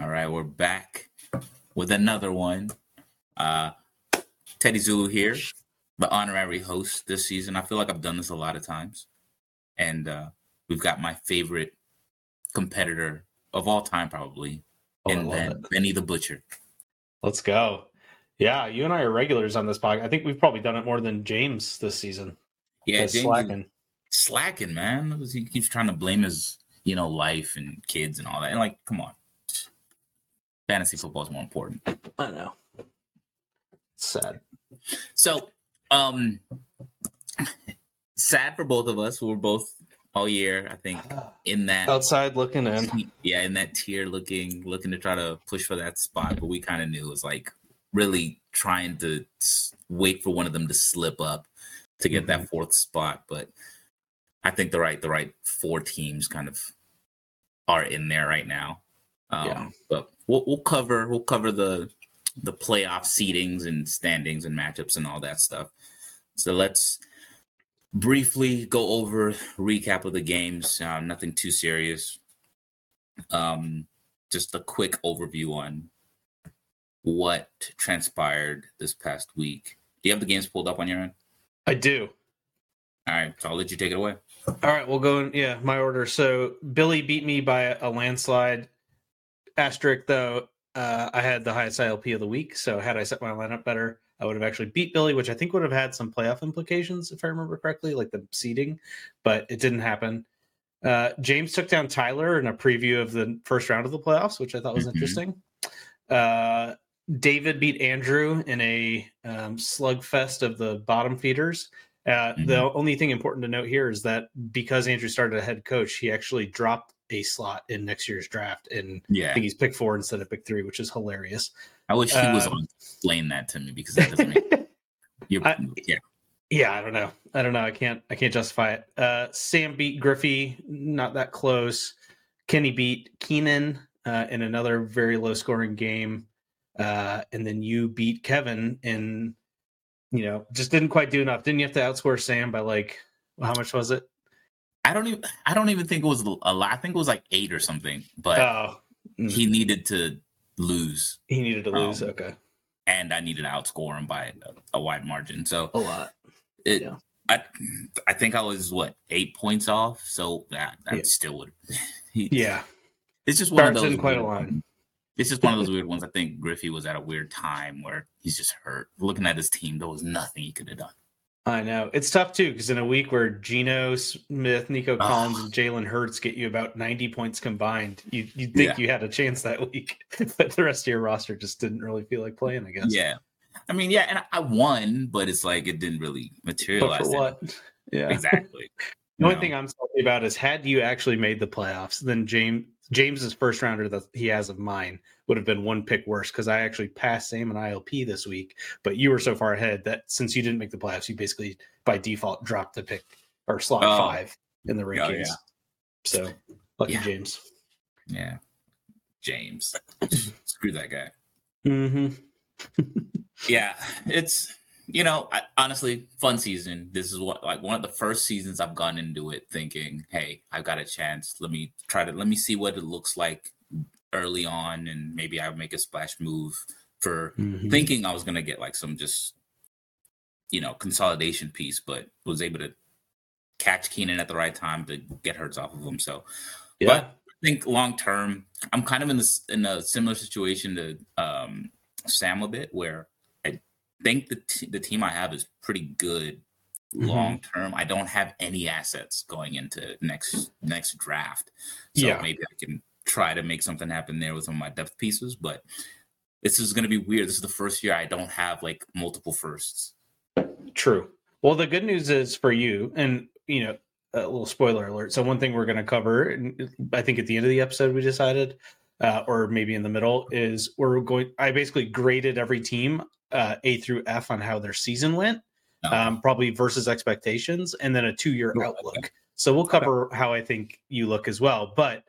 All right, we're back with another one. Uh, Teddy Zulu here, the honorary host this season. I feel like I've done this a lot of times, and uh, we've got my favorite competitor of all time, probably, Oh, and then. Benny the Butcher. Let's go. Yeah, you and I are regulars on this podcast. I think we've probably done it more than James this season. Yeah, James slacking. slacking, man. He keeps trying to blame his, you know, life and kids and all that. And like, come on, fantasy football is more important. I know. Sad. So, um, sad for both of us. We were both all year, I think, in that Outside looking in. yeah, in that tier, looking looking to try to push for that spot. But we kind of knew it was like really trying to wait for one of them to slip up to get that fourth spot. But I think the right the right four teams kind of are in there right now. Um, Yeah. But we'll, we'll cover we'll cover the the playoff seedings and standings and matchups and all that stuff. So let's briefly go over recap of the games. Uh, nothing too serious. Um, just a quick overview on what transpired this past week. Do you have the games pulled up on your end? I do. All right, so I'll let you take it away. All right, we'll go in. Yeah, my order. So Billy beat me by a, a landslide. Asterisk though, uh, I had the highest ILP of the week. So had I set my lineup better, I would have actually beat Billy, which I think would have had some playoff implications if I remember correctly, like the seeding. But it didn't happen. Uh, James took down Tyler in a preview of the first round of the playoffs, which I thought was Mhm. interesting. Uh, David beat Andrew in a um, slugfest of the bottom feeders. Uh, The only thing important to note here is that because Andrew started a head coach, he actually dropped a slot in next year's draft, and I Yeah, think he's pick four instead of pick three, which is hilarious. I wish he was um, on explain that to me because that doesn't make I- yeah. Yeah, I don't know. I don't know. I can't. I can't justify it. Uh, Sam beat Griffey, not that close. Kenny beat Keenan uh, in another very low scoring game, uh, and then you beat Kevin in, you know, just didn't quite do enough. Didn't you have to outscore Sam by like how much was it? I don't even I don't even think it was a lot. I think it was like eight or something. But Oh, he needed to lose, he needed to lose. um, okay, and I needed to outscore him by a, a wide margin. So a lot. it, Yeah. I I think I was what eight points off. So that that Yeah. still would. He, Yeah, it's just one Stars of those quite weird align. ones. It's just one of those weird ones. I think Griffey was at a weird time where he's just hurt. Looking at his team, there was nothing he could have done. I know it's tough too because in a week where Geno Smith, Nico Collins, and Jalen Hurts get you about ninety points combined, you you think Yeah. you had a chance that week, but the rest of your roster just didn't really feel like playing. I guess. Yeah, I mean, yeah, and I won, but it's like it didn't really But materialize. for what? Yeah. Exactly. The only No. thing I'm salty about is had you actually made the playoffs, then James James's first rounder that he has of mine would have been one pick worse because I actually passed Sam and ILP this week, but you were so far ahead that since you didn't make the playoffs, you basically by default dropped the pick or slot Oh. five in the Oh, rankings. yeah. So lucky Yeah. James. Yeah. James. Screw that guy. Mm-hmm. Yeah, it's you know, I, honestly, fun season. This is what like one of the first seasons I've gone into it thinking, "Hey, I've got a chance. Let me try to let me see what it looks like early on, and maybe I'll make a splash move." For Mm-hmm. thinking I was gonna get like some just you know consolidation piece, but was able to catch Keenan at the right time to get Hurts off of him. So Yeah. But I think long term, I'm kind of in this in a similar situation to um, Sam a bit, where I think the t- the team I have is pretty good Mhm. long term. I don't have any assets going into next next draft, so Yeah. maybe I can try to make something happen there with some of my depth pieces. But this is going to be weird. This is the first year I don't have like multiple firsts. True. Well, the good news is for you, and you know, a little spoiler alert. So one thing we're going to cover, and I think at the end of the episode we decided, uh, or maybe in the middle, is we're going. I basically graded every team uh, A through F on how their season went, um, probably versus expectations, and then a two-year Cool. outlook. So we'll cover how I think you look as well, but.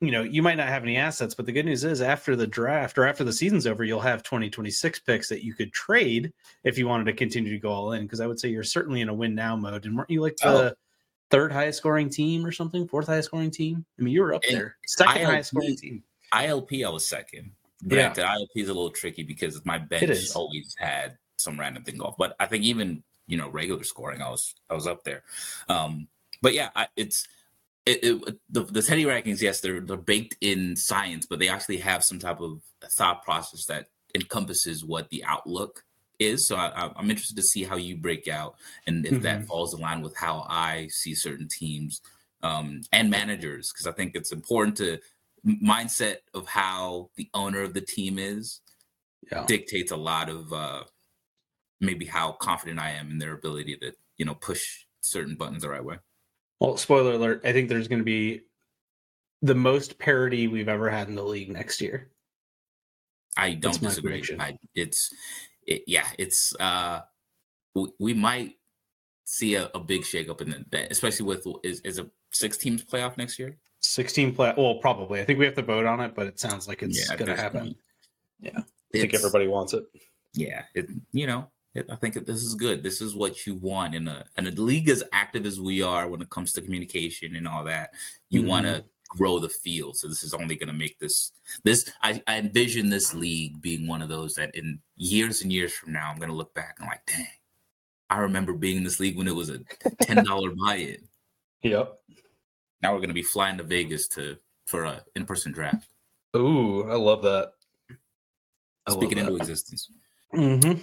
You know, you might not have any assets, but the good news is after the draft or after the season's over, you'll have 2026 picks that you could trade if you wanted to continue to go all in because i would say you're certainly in a win now mode and weren't you like the Oh. third highest scoring team or something fourth highest scoring team i mean you were up And there second ILP highest scoring team ILP, I was second. Yeah. Granted, ILP is a little tricky because my bench always had some random thing off. But I think even you know regular scoring, I was I was up there. Um, but yeah, I, it's it, it, the the Teddy rankings. Yes, they're they're baked in science, but they actually have some type of thought process that encompasses what the outlook is. So I, I'm interested to see how you break out and if that Mhm. falls in line with how I see certain teams um, and managers, because I think it's important to mindset of how the owner of the team is Yeah. dictates a lot of uh, maybe how confident I am in their ability to you know push certain buttons the right way. Well, spoiler alert, I think there's going to be the most parity we've ever had in the league next year. I don't disagree. I, it's it, yeah, it's uh, we, we might see a, a big shakeup in the especially with is is a six teams playoff next year. 16 play well probably. I think we have to vote on it, but it sounds like it's at going to happen. point. Yeah. I think everybody wants it. yeah it you know it, i think that this is good this is what you want in a in a league as active as we are when it comes to communication and all that you mm-hmm. want to grow the field so this is only going to make this this I, I envision this league being one of those that in years and years from now i'm going to look back and like dang i remember being in this league when it was a $10 buy-in Yep. Now we're going to be flying to vegas to for a in-person draft Ooh, I love that. I love speaking into that. existence Mhm.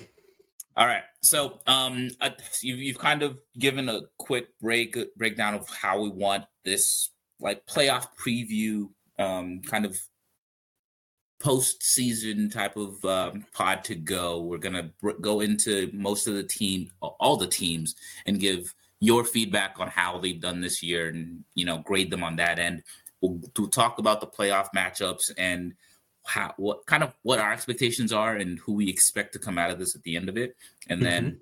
All right. So, um, uh, you've you've kind of given a quick break breakdown of how we want this like playoff preview, um, kind of postseason type of um, pod to go. We're gonna br- go into most of the team, all the teams, and give your feedback on how they've done this year, and you know, grade them on that end. We'll, we'll talk about the playoff matchups and how what kind of what our expectations are and who we expect to come out of this at the end of it. And then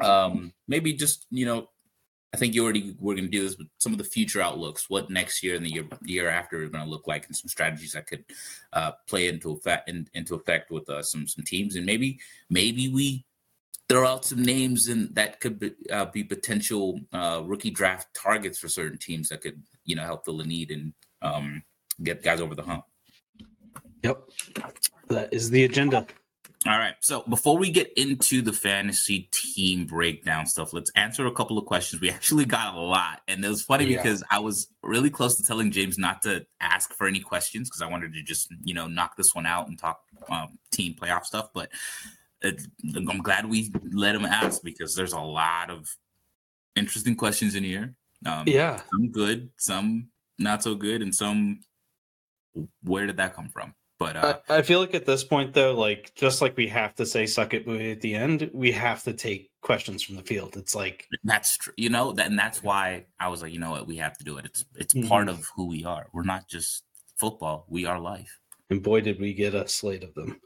um maybe just you know i think you already we're going to do this but some of the future outlooks what next year and the year the year after is going to look like and some strategies that could uh play into effect in, into effect with uh, some some teams. And maybe maybe we throw out some names and that could be, uh, be potential uh rookie draft targets for certain teams that could you know help fill the need and um get guys over the hump Yep. That is the agenda. All right. So before we get into the fantasy team breakdown stuff, let's answer a couple of questions. We actually got a lot. And it was funny Yeah. because I was really close to telling James not to ask for any questions because I wanted to just, you know, knock this one out and talk um, team playoff stuff. But I'm glad we let him ask because there's a lot of interesting questions in here. Um, Yeah. Some good, some not so good, and some where did that come from? But uh, I, I feel like at this point, though, like just like we have to say "suck it" at the end, we have to take questions from the field. It's like, That's true. You know, that, and that's why I was like, you know what, we have to do it. It's it's part of who we are. We're not just football. We are life. And boy, did we get a slate of them.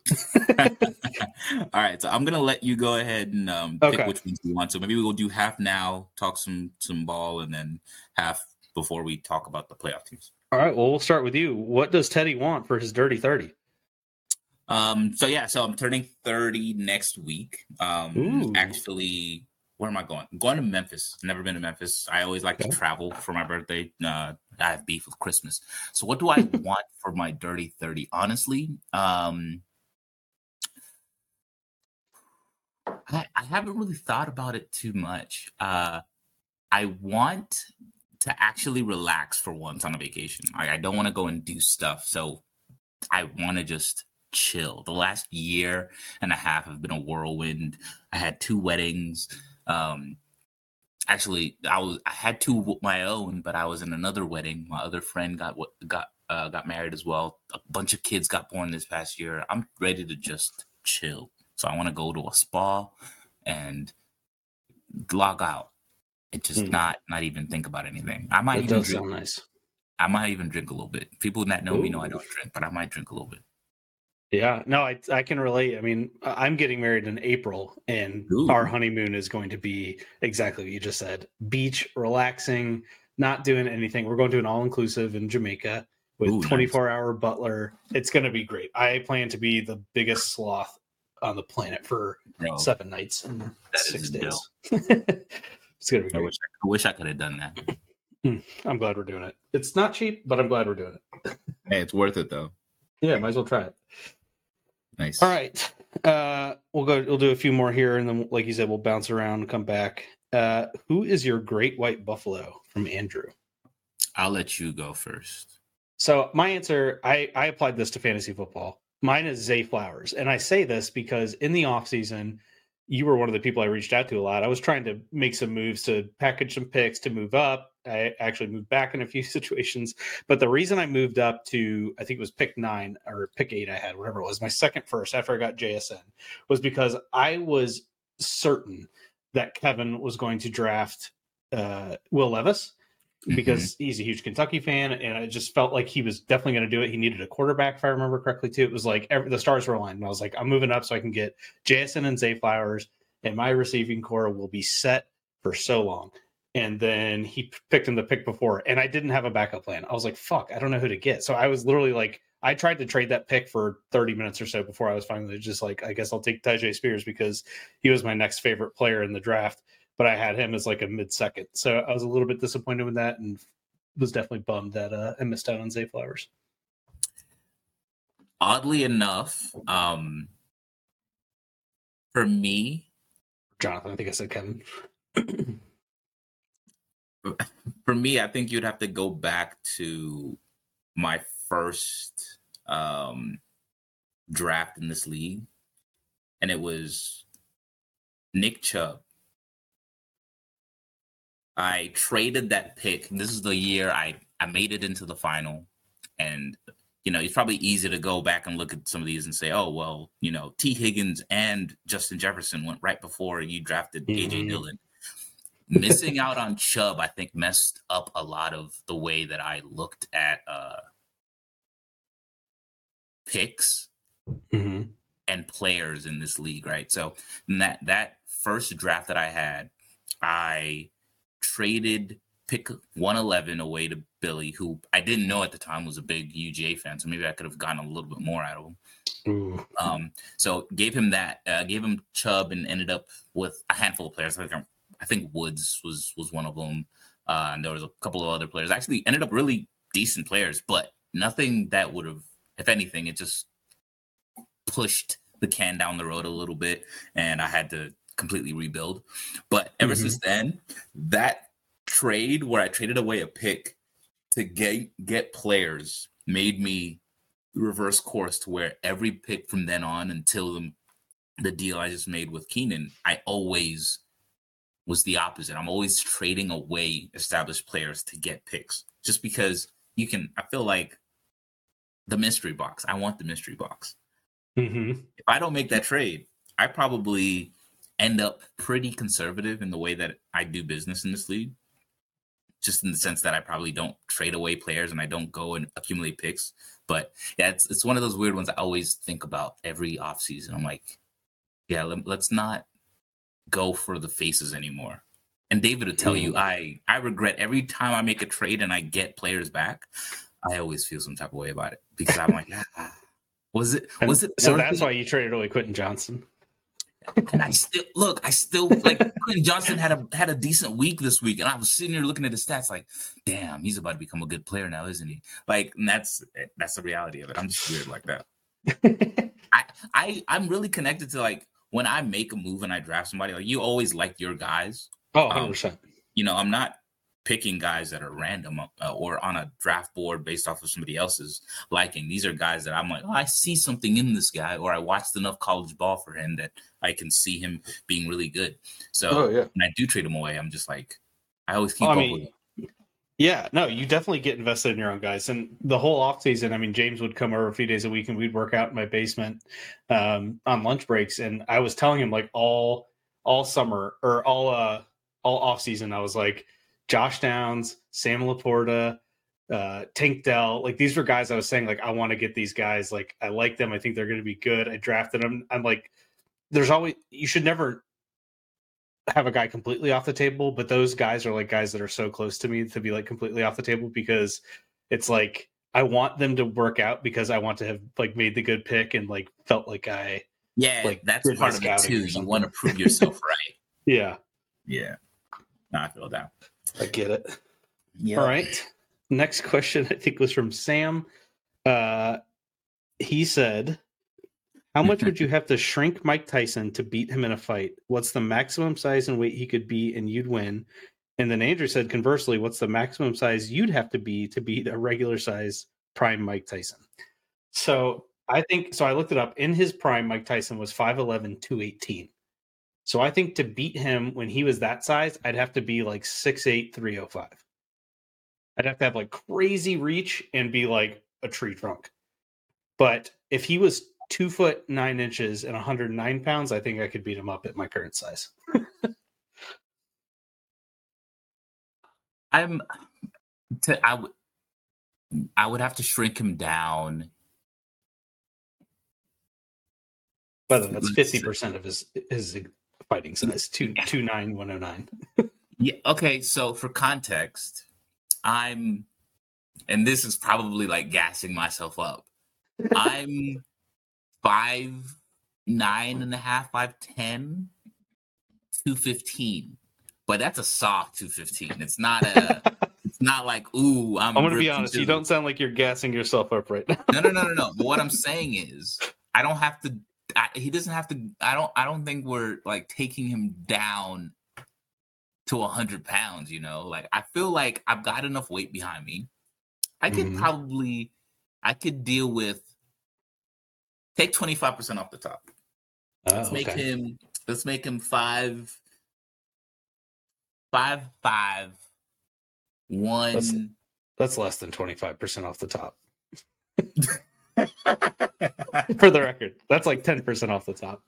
All right, so I'm gonna let you go ahead and um, pick Okay. which ones you want. So maybe we'll do half now, talk some some ball, and then half before we talk about the playoff teams. All right. Well, we'll start with you. What does Teddy want for his dirty thirty? Um, so yeah, so I'm turning 30 next week. Um, Ooh. actually, where am I going? I'm going to Memphis. Never been to Memphis. I always like Okay. to travel for my birthday. Uh, I have beef with Christmas. So what do I want for my dirty 30? Honestly, um, I, I haven't really thought about it too much. Uh, I want to actually relax for once on a vacation. I, I don't want to go and do stuff. So I want to just chill. The last year and a half have been a whirlwind. I had two weddings. Um, actually, I was I had two my own, but I was in another wedding. My other friend got what got uh, got married as well. A bunch of kids got born this past year. I'm ready to just chill. So I want to go to a spa and log out and just Hmm. not not even think about anything. I might That even drink. nice. I might even drink a little bit. People that know me know I don't drink, but I might drink a little bit. Yeah, no, I I can relate. I mean, I'm getting married in April, and Ooh. our honeymoon is going to be exactly what you just said: beach, relaxing, not doing anything. We're going to an all inclusive in Jamaica with Ooh, nice. 24 hour butler. It's going to be great. I plan to be the biggest sloth on the planet for Bro, seven nights and six days. it's going to be I great. wish I, I wish I could have done that. Hmm, I'm glad we're doing it. It's not cheap, but I'm glad we're doing it. Hey, it's worth it though. Yeah, might as well try it. Nice. All right. Uh, we'll go. We'll do a few more here, and then, like you said, we'll bounce around come back. Uh, who is your great white buffalo from Andrew? I'll let you go first. So my answer, I I applied this to fantasy football. Mine is Zay Flowers, and I say this because in the off season, you were one of the people I reached out to a lot. I was trying to make some moves to package some picks to move up. I actually moved back in a few situations, but the reason I moved up to I think it was pick nine or pick eight I had, whatever it was, my second first after I got JSN, was because I was certain that Kevin was going to draft uh, Will Levis Mm-hmm. because he's a huge Kentucky fan, and I just felt like he was definitely going to do it. He needed a quarterback, if I remember correctly, too. It was like every, the stars were aligned, and I was like, I'm moving up so I can get Jason and Zay Flowers, and my receiving corps will be set for so long. And then he picked him the pick before, and I didn't have a backup plan. I was like, fuck, I don't know who to get. So I was literally like, I tried to trade that pick for 30 minutes or so before I was finally just like, I guess I'll take Tyjae Spears because he was my next favorite player in the draft but I had him as like a mid second. So I was a little bit disappointed with that and was definitely bummed that uh, I missed out on Zay Flowers. Oddly enough, um, for me, Jonathan, I think I said Kevin. for me, I think you'd have to go back to my first um, draft in this league, and it was Nick Chubb. I traded that pick. This is the year I I made it into the final, and you know it's probably easy to go back and look at some of these and say, oh well, you know Tee Higgins and Justin Jefferson went right before you drafted Mhm. AJ Dillon. Missing out on Chubb, I think, messed up a lot of the way that I looked at uh picks Mm-hmm. and players in this league, right? So in that that first draft that I had, I traded pick 111 away to Billy, who I didn't know at the time was a big UGA fan, so maybe I could have gotten a little bit more out of him. Ooh. Um, so gave him that, uh, gave him Chubb, and ended up with a handful of players. Like um, I think Woods was was one of them, uh, and there was a couple of other players. Actually, ended up really decent players, but nothing that would have, if anything, it just pushed the can down the road a little bit, and I had to completely rebuild. But ever Mhm. since then, that trade where I traded away a pick to get get players made me reverse course to where every pick from then on until the, the deal I just made with Keenan, I always was the opposite. I'm always trading away established players to get picks just because you can. I feel like the mystery box. I want the mystery box. Mm-hmm. If I don't make that trade, I probably end up pretty conservative in the way that I do business in this league. Just in the sense that I probably don't trade away players and I don't go and accumulate picks. But yeah, it's it's one of those weird ones I always think about every offseason. I'm like, yeah, let, let's not go for the faces anymore. And David will tell you, I I regret every time I make a trade and I get players back. I always feel some type of way about it because I'm like, ah, was it was it so that's why you traded away Quentin Johnston. And I still look, I still like Quentin Johnston had a had a decent week this week, and I was sitting here looking at the stats, like, damn, he's about to become a good player now, isn't he? Like, and that's that's the reality of it. I'm just weird like that. I I I'm really connected to like when I make a move and I draft somebody, like you always like your guys. Oh, Um, 100%. You know, I'm not picking guys that are random uh, or on a draft board based off of somebody else's liking. These are guys that I'm like, oh, I see something in this guy, or I watched enough college ball for him that I can see him being really good. So Oh yeah. when I do trade him away, I'm just like, I always keep I up mean, with it. Yeah, no, you definitely get invested in your own guys. And the whole off season, I mean, James would come over a few days a week and we'd work out in my basement um, on lunch breaks. And I was telling him like all all summer or all uh all off season, I was like, Josh Downs, Sam LaPorta, uh, Tank Dell, like these were guys I was saying, like, I want to get these guys. Like, I like them. I think they're gonna be good. I drafted them. I'm like, there's always you should never have a guy completely off the table, but those guys are like guys that are so close to me to be like completely off the table because it's like I want them to work out because I want to have like made the good pick and like felt like I Yeah, like, that's part of it too. You want to prove yourself right. yeah, Yeah, no, I feel that. I get it. Yeah. All right. Next question I think was from Sam. Uh he said, "How much would you have to shrink Mike Tyson to beat him in a fight? What's the maximum size and weight he could be, and you'd win?" And then Andrew said, conversely, what's the maximum size you'd have to be to beat a regular size prime Mike Tyson? So I think so. I looked it up. In his prime, Mike Tyson was 5'11, 218. So I think to beat him when he was that size, I'd have to be like 6'8, 305. I'd have to have like crazy reach and be like a tree trunk. But if he was two foot nine inches and 109 pounds, I think I could beat him up at my current size. I'm. To, I would. I would have to shrink him down. By the that's fifty percent of his his fighting size two two nine one oh nine. Yeah. Okay. So for context, I'm, and this is probably like gassing myself up. I'm five nine and a half, five ten, two fifteen. But that's a soft two fifteen. It's not a. it's not like ooh. I'm. I'm gonna be honest. You don't sound like you're gassing yourself up right now. no, no, no, no, no. But what I'm saying is, I don't have to. I, he doesn't have to. I don't. I don't think we're like taking him down to hundred pounds. You know, like I feel like I've got enough weight behind me. I could Mhm. probably. I could deal with. Take twenty five percent off the top. Let's Oh, make okay. him. Let's make him five. Five five. One. That's- That's less than twenty five percent off the top. For the record, that's like ten percent off the top.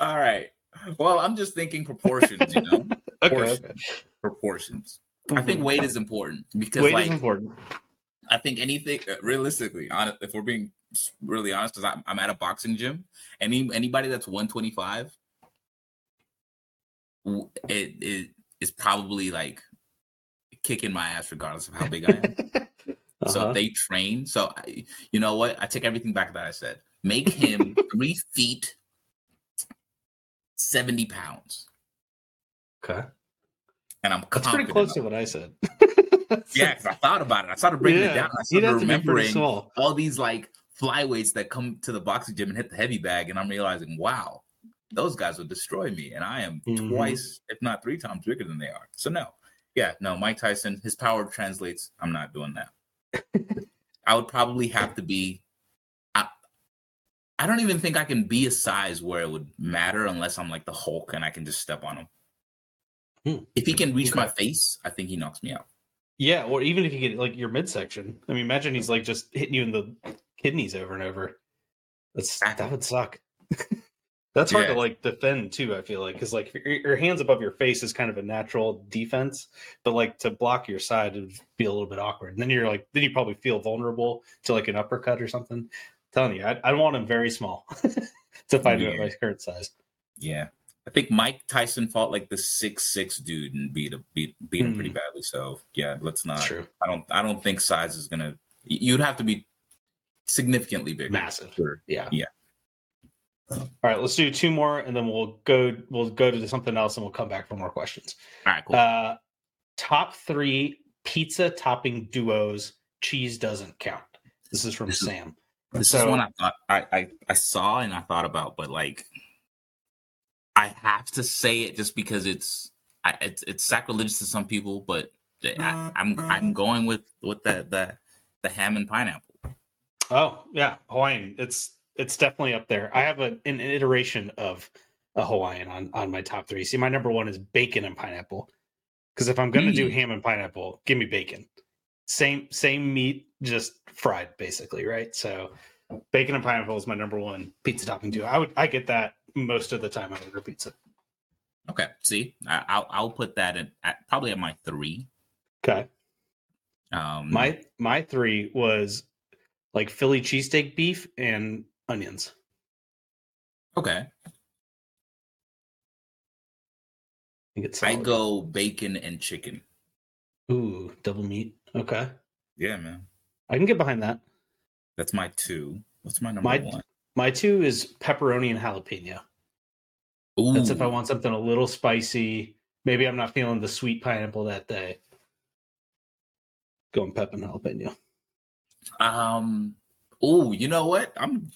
All right. Well, I'm just thinking proportions, you know, Okay. Portion. okay. proportions. I think weight is important because, weight like, is important. I think anything uh, realistically, hon- if we're being really honest, because I'm, I'm at a boxing gym, any anybody that's 125, it, it is probably like kicking my ass regardless of how big I am. So Uh-huh. they train, so I, you know what? I take everything back that I said. Make him three feet, 70 pounds. okay. And I'm That's pretty close to what I said. Yeah, 'cause I thought about it. I started breaking it down. I started have to be pretty remembering all these like flyweights that come to the boxing gym and hit the heavy bag, and I'm realizing, wow, those guys would destroy me, and I am Mhm. twice, if not three times bigger than they are. So no, yeah, no, Mike Tyson, his power translates. I'm not doing that. I would probably have to be. I, I don't even think I can be a size where it would matter unless I'm like the Hulk and I can just step on him. Hmm. If he can reach my face, I think he knocks me out. Yeah, or even if you get like your midsection. I mean, imagine he's like just hitting you in the kidneys over and over. That's that would suck. That's hard to like defend too. I feel like because like your, your hands above your face is kind of a natural defense, but like to block your side would be a little bit awkward. And then you're like, then you probably feel vulnerable to like an uppercut or something. telling you, I, I want him very small to fight him at my current size. Yeah. I think Mike Tyson fought like the six six dude and beat him beat beat him pretty Hmm. badly. So yeah, let's not. True. I don't I don't think size is gonna. You'd have to be significantly bigger. Massive. Sure. Yeah. Yeah. All right, let's do two more, and then we'll go. We'll go to something else, and we'll come back for more questions. All right. Cool. Uh, top three pizza topping duos. Cheese doesn't count. This is from This is- Sam. this so- is one I thought I, I I saw and I thought about, but like I have to say it just because it's I, it's it's sacrilegious to some people, but I, I'm I'm going with with the the the ham and pineapple. Oh yeah, Hawaiian. It's it's definitely up there. I have a, an iteration of a Hawaiian on on my top three. See, my number one is bacon and pineapple. Because if I'm gonna do Mm. ham and pineapple, give me bacon. Same same meat, just fried, basically, right? So bacon and pineapple is my number one pizza topping too. I would I get that most of the time I order pizza. Okay, see, I, I'll I'll put that in at, probably at my three. Okay. Um, My my three was like Philly cheesesteak beef and onions. okay, I I go bacon and chicken. Ooh, double meat. Okay. Yeah, man, I can get behind that. that's my two. What's my number My- one? My two is pepperoni and jalapeno. Ooh, That's if I want something a little spicy. Maybe I'm not feeling the sweet pineapple that day. Going pep and jalapeno. Um, Oh, you know what? I'm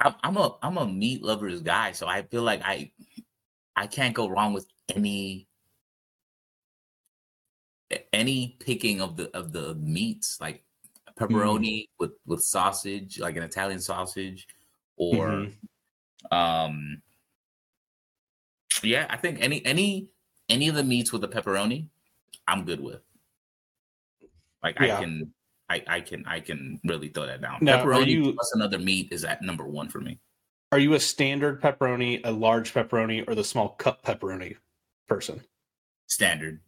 I'm a I'm a meat lovers guy, so I feel like I I can't go wrong with any any picking of the of the meats like Mm. pepperoni with with sausage, like an Italian sausage, or Mhm. um yeah, I think any any any of the meats with the pepperoni, I'm good with. Like Yeah. I can I I can I can really throw that down. Now, pepperoni you- plus another meat is at number one for me. Are you a standard pepperoni, a large pepperoni, or the small cup pepperoni person? Standard.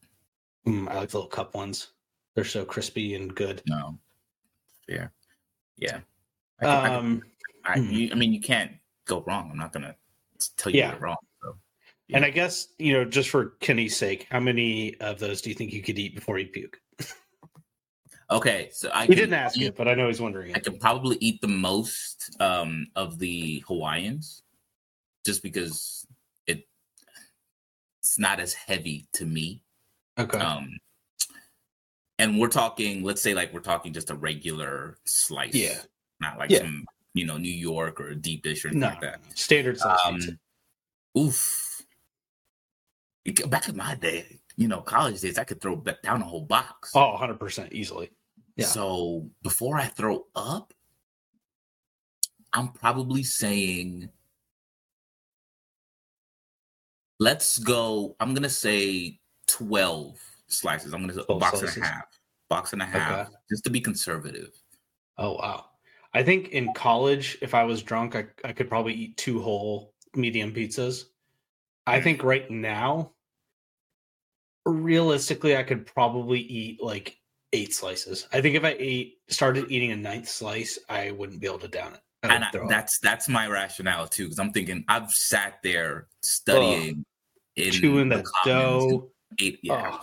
Mm, I like the little cup ones. They're so crispy and good. No. Yeah. Yeah. I, can- I can- Um, I, hmm. you, I mean, you can't go wrong. I'm not gonna tell you Yeah. you're wrong. So. and I guess you know, just for Kenny's sake, how many of those do you think you could eat before you puke? Okay, so I He didn't ask eat- it, but I know he's wondering I it. can probably eat the most um, of the Hawaiians, just because it it's not as heavy to me. Okay. Um, and we're talking, let's say, like we're talking just a regular slice, Yeah. not like Yeah. some you know New York or deep dish or anything no, like that. standard size Um, oof. Back in my day, you know, college days, I could throw down a whole box. Oh, 100 percent easily. yeah. So before I throw up, I'm probably saying, let's go. I'm gonna say 12 slices. I'm gonna say a box slices. and a half. Box and a half, Okay. just to be conservative. Oh wow. I think in college, if I was drunk, I, I could probably eat two whole medium pizzas. I hmm. think right now, realistically, I could probably eat like eight slices. I think if I ate started eating a ninth slice, I wouldn't be able to down it. I and I, that's that's my rationale too, because I'm thinking I've sat there studying in chewing the comments dough. ate- yeah, Oh,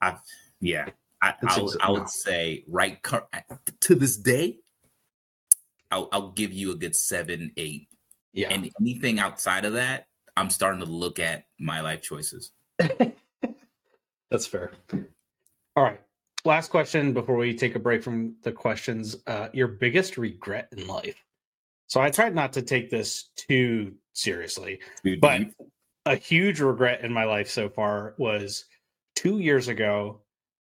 I've yeah. I, I, would, I would say right cur- to this day, I'll, I'll give you a good seven, eight. yeah. And anything outside of that, I'm starting to look at my life choices. That's fair. All right. Last question before we take a break from the questions. Uh, your biggest regret in life. So I tried not to take this too seriously, Dude, but a huge regret in my life so far was two years ago.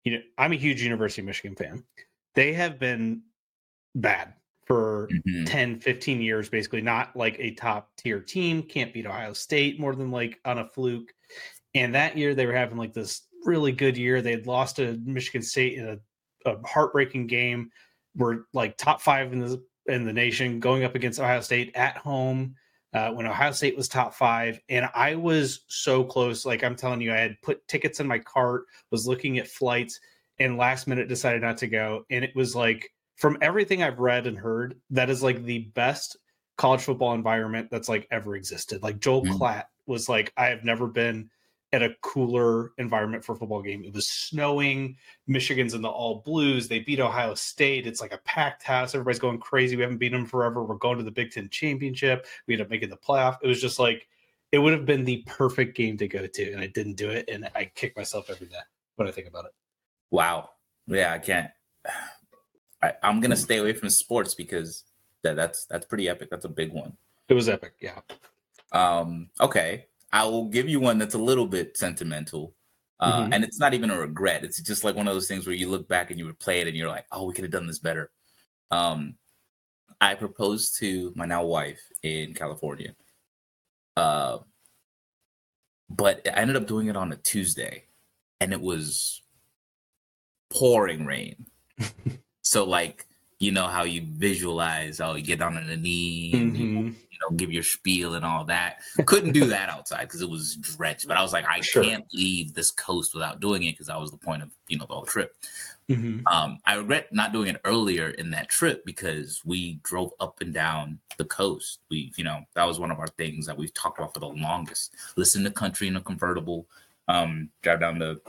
You know, I'm a huge University of Michigan fan. They have been bad for Mhm. 10 15 years basically not like a top tier team can't beat ohio state more than like on a fluke and that year they were having like this really good year they had lost to michigan state in a, a heartbreaking game were like top five in the in the nation going up against ohio state at home uh, when ohio state was top five and i was so close like i'm telling you i had put tickets in my cart was looking at flights and last minute decided not to go and it was like from everything I've read and heard, that is like the best college football environment that's like ever existed. Like Joel Mm. Klatt was like, I have never been at a cooler environment for a football game. It was snowing. Michigan's in the all blues. They beat Ohio State. It's like a packed house. Everybody's going crazy. We haven't beaten them forever. We're going to the Big Ten championship. We end up making the playoff. It was just like it would have been the perfect game to go to, and I didn't do it. And I kick myself every day when I think about it. Wow. Yeah, I can't. I, I'm gonna stay away from sports because that, that's that's pretty epic. That's a big one. It was epic. Yeah. Um, okay, I will give you one that's a little bit sentimental, uh, Mhm. and it's not even a regret. It's just like one of those things where you look back and you would play it, and you're like, "Oh, we could have done this better." Um, I proposed to my now wife in California, uh, but I ended up doing it on a Tuesday, and it was pouring rain. so, like, you know how you visualize, oh, you get down on the knee, and you Mhm. you know, give your spiel and all that. Couldn't do that outside because it was drenched. But I was like, I Sure. can't leave this coast without doing it because that was the point of you know the whole trip. Mhm. Um, I regret not doing it earlier in that trip because we drove up and down the coast. We, you know, that was one of our things that we've talked about for the longest. Listen to country in a convertible, um, drive down the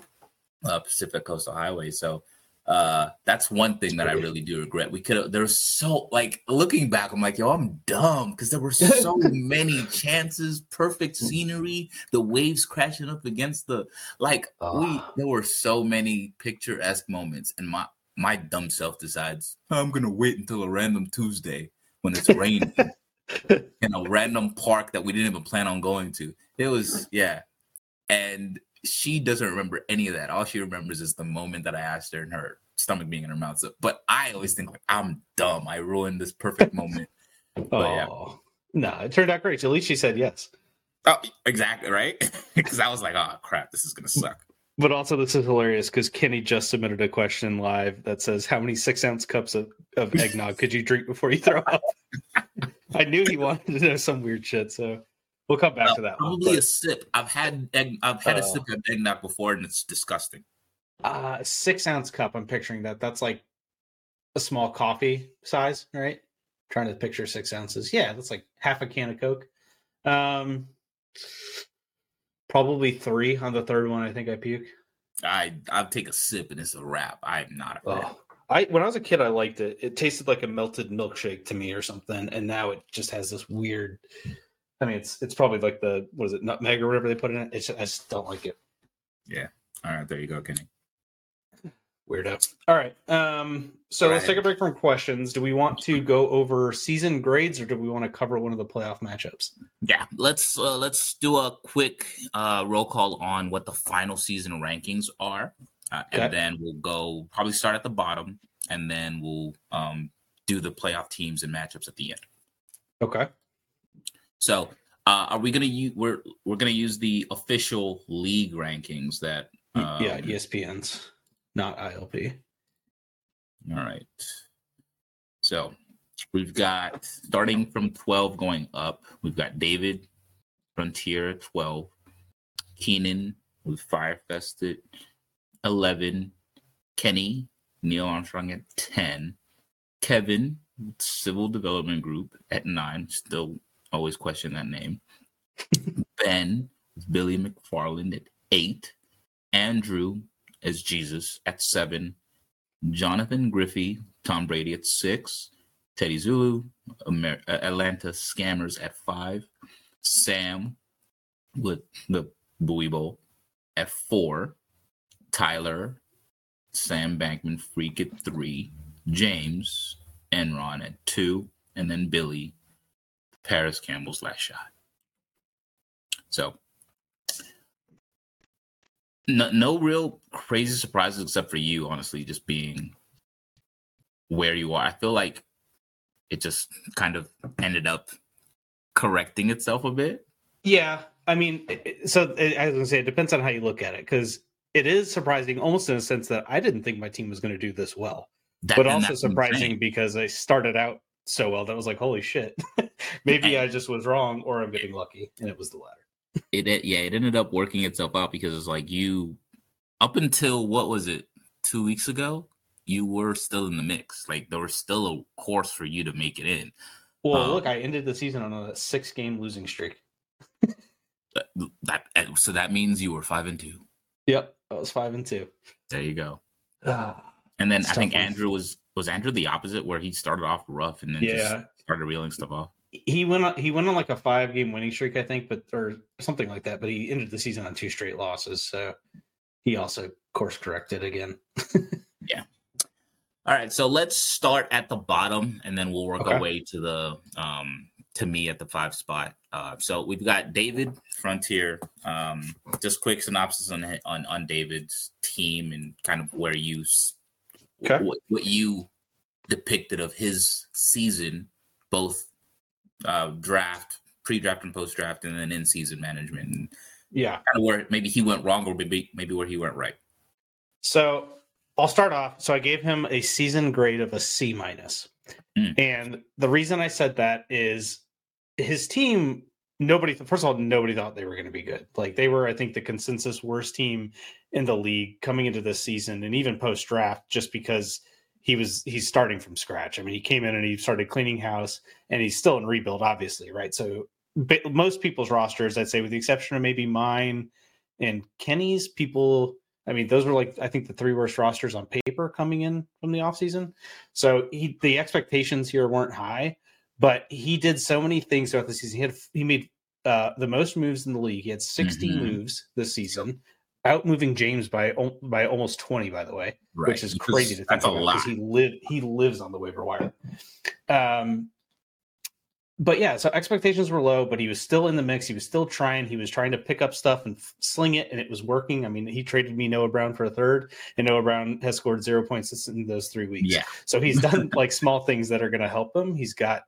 uh, Pacific Coastal Highway. So uh, that's one thing that I really do regret. We could have. There's so like looking back, I'm like, yo, I'm dumb because there were so many chances, perfect scenery, the waves crashing up against the like we Ah. there were so many picturesque moments and my my dumb self decides I'm gonna wait until a random Tuesday when it's raining in a random park that we didn't even plan on going to. It was yeah, and she doesn't remember any of that. All she remembers is the moment that I asked her and her stomach being in her mouth. So, but I always think like I'm dumb. I ruined this perfect moment. Oh, but, yeah. oh no, it turned out great. At least she said yes. Oh, exactly right. Because I was like, oh crap, this is gonna suck. But also, this is hilarious because Kenny just submitted a question live that says, "How many six ounce cups of, of eggnog could you drink before you throw up?" I knew he wanted to know some weird shit, so we'll come back Uh, to that. one. probably a sip. I've had egg, I've had a Oh. sip of eggnog before, and it's disgusting. uh, six ounce cup. I'm picturing that. That's like a small coffee size, right? Trying to picture six ounces. Yeah, that's like half a can of Coke. Um, probably three on the third one. I think I puke. I I'll take a sip, and it's a wrap. I'm not a fan. Oh, I when I was a kid, I liked it. It tasted like a melted milkshake to me or something, and now it just has this weird. I mean, it's it's probably like the what is it nutmeg or whatever they put in it. It's I just don't like it. Yeah. All right, there you go, Kenny. Weirdo. All right. Um. So let's take a break from questions. Do we want to go over season grades, or do we want to cover one of the playoff matchups? Yeah, let's uh, let's do a quick uh, roll call on what the final season rankings are, uh, and then we'll go probably start at the bottom, and then we'll um, do the playoff teams and matchups at the end. Okay. So, uh, are we gonna use we're we're gonna use the official league rankings that? Y- yeah, um, ESPN's, not ILP. All right. So we've got starting from 12 going up, we've got David Frontier at 12, Keenan with Fyre Fest at 11, Kenny Neil Armstrong at 10, Kevin Civil Development Group at 9, still always question that name, Ben with Billy McFarland at 8, Andrew as Jesus at 7, Jonathan Griffey, Tom Brady at six, Teddy Zulu, Amer- uh, Atlanta Scammers at five, Sam with the Bowie Bowl at four, Tyler, Sam Bankman Freak at three, James, Enron at two, and then Billy, Parris Campbell's last shot. So, no, no real crazy surprises except for you, honestly, just being where you are. I feel like it just kind of ended up correcting itself a bit. Yeah, I mean, so I was gonna say it depends on how you look at it because it is surprising, almost in a sense that I didn't think my team was going to do this well, That, but also that's what I'm surprising because I started out so well that I was like, holy shit, maybe I just was wrong or I'm getting lucky, and it was the latter. It, it yeah, it ended up working itself out because it's like you up until what was it two weeks ago, you were still in the mix. Like there was still a course for you to make it in. Well, Um, look, I ended the season on a six-game losing streak. That, that so that means you were five and two. Yep, I was five and two. There you go. Ah, And then It's I think one. Andrew was was Andrew the opposite where he started off rough and then yeah, just started reeling stuff off. he went on, he went on like a five-game winning streak, I think, but or something like that. But he ended the season on two straight losses, so he also course corrected again. Yeah. All right, so let's start at the bottom and then we'll work Okay. our way to the um to me at the five spot. Uh so we've got David Frontier. Um just quick synopsis on on on David's team and kind of where you Okay. what, what you depicted of his season both uh draft, pre-draft and post-draft and then in-season management and Yeah. kind of where maybe he went wrong or maybe maybe where he went right. So I'll start off. So I gave him a season grade of a C minus. Mm. And the reason I said that is his team, nobody, first of all, nobody thought they were going to be good. Like they were, I think, the consensus worst team in the league coming into this season and even post draft, just because he was, he's starting from scratch. I mean, he came in and he started cleaning house and he's still in rebuild, obviously, right? So most people's rosters, I'd say, with the exception of maybe mine and Kenny's, people I mean, those were like I think the three worst rosters on paper coming in from the offseason. So he the expectations here weren't high, but he did so many things throughout the season. He had he made uh, the most moves in the league. He had 60 Mhm. moves this season. out moving James by by almost 20, by the way, Right. which is crazy to think That's a about lot. because he live he lives on the waiver wire. Um, but yeah, so expectations were low, but he was still in the mix. He was still trying. He was trying to pick up stuff and f- sling it, and it was working. I mean, he traded me Noah Brown for a third, and Noah Brown has scored zero points in those three weeks. Yeah. So he's done like small things that are going to help him. He's got,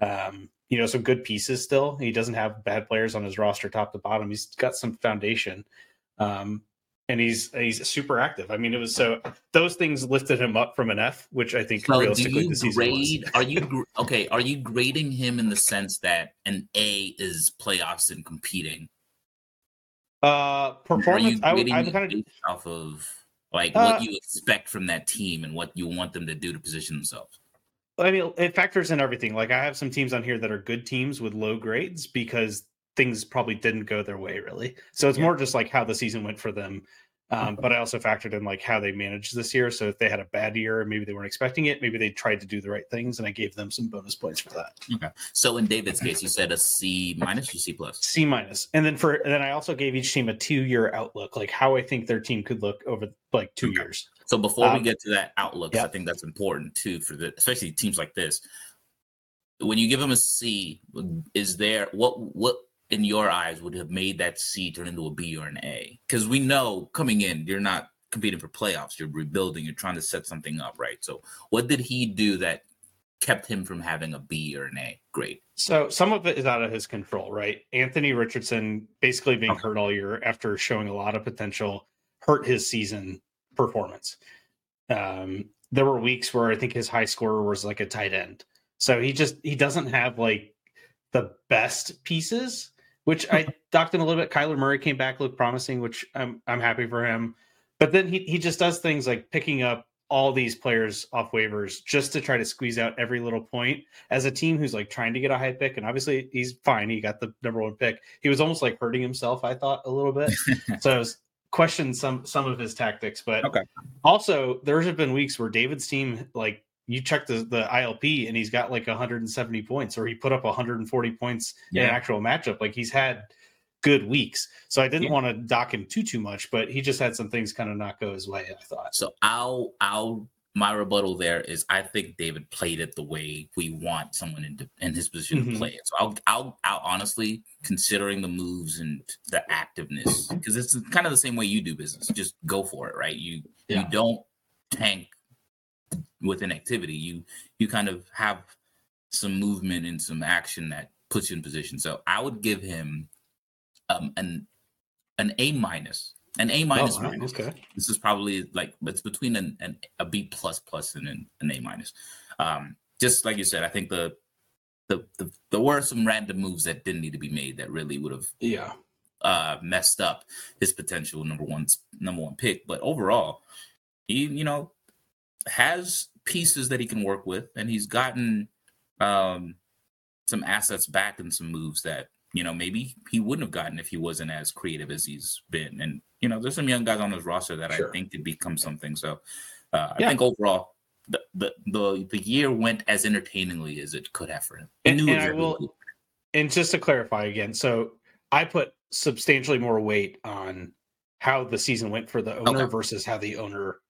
um, you know, some good pieces still. He doesn't have bad players on his roster, top to bottom. He's got some foundation, um, and he's he's super active. I mean, it was so those things lifted him up from an F, which I think So do realistically you the season was. grade? Are you okay? Are you grading him in the sense that an A is playoffs and competing? Uh, performance. I would grading I would kind of off of like Uh, what you expect from that team and what you want them to do to position themselves? I mean, it factors in everything. Like I have some teams on here that are good teams with low grades because things probably didn't go their way really. So it's Yeah. more just like how the season went for them. Um, but I also factored in like how they managed this year. So if they had a bad year, maybe they weren't expecting it, maybe they tried to do the right things, and I gave them some bonus points for that. Okay. So in David's case, you said a C minus or C plus. C minus, and then for and then I also gave each team a two year outlook, like how I think their team could look over like two Okay. years. So before we Um, get to that outlook, yeah. I think that's important too for the especially teams like this. When you give them a C, is there what what in your eyes would have made that C turn into a B or an A? Because we know coming in, you're not competing for playoffs. You're rebuilding. You're trying to set something up, right? So what did he do that kept him from having a B or an A grade? So some of it is out of his control, right? Anthony Richardson basically being Okay. hurt all year after showing a lot of potential hurt his season performance. Um, there were weeks where I think his high scorer was like a tight end. So he just he doesn't have like the best pieces, which I docked in a little bit. Kyler Murray came back, looked promising, which I'm I'm happy for him. But then he he just does things like picking up all these players off waivers just to try to squeeze out every little point as a team who's like trying to get a high pick, and obviously he's fine. He got the number one pick. He was almost like hurting himself, I thought, a little bit. so I was questioned some some of his tactics, but Okay. also there have been weeks where David's team like you check the the ILP and he's got like 170 points, or he put up 140 points in an actual matchup. Like he's had good weeks, so I didn't Yeah. want to dock him too too much, but he just had some things kind of not go his way. I thought. So I'll I'll my rebuttal there is I think David played it the way we want someone in, in his position Mhm. to play it. So I'll I'll I'll honestly considering the moves and the activeness because it's kind of the same way you do business. Just go for it, right? You Yeah. you don't tank with an activity. You you kind of have some movement and some action that puts you in position. So I would give him um an an A minus. An A minus. wow, minus. okay. This is probably like it's between an, an a B plus plus and an, an A minus. Um, just like you said, I think the, the the there were some random moves that didn't need to be made that really would have Yeah. uh, messed up his potential number one number one pick. But overall, he you know has pieces that he can work with, and he's gotten um, some assets back and some moves that you know maybe he wouldn't have gotten if he wasn't as creative as he's been. And you know, there's some young guys on this roster that Sure. I think could become something. So uh, I Yeah. think overall. The, the the the year went as entertainingly as it could have for him. And- and I will- really and just to clarify again, so I put substantially more weight on how the season went for the owner Okay. versus how the owner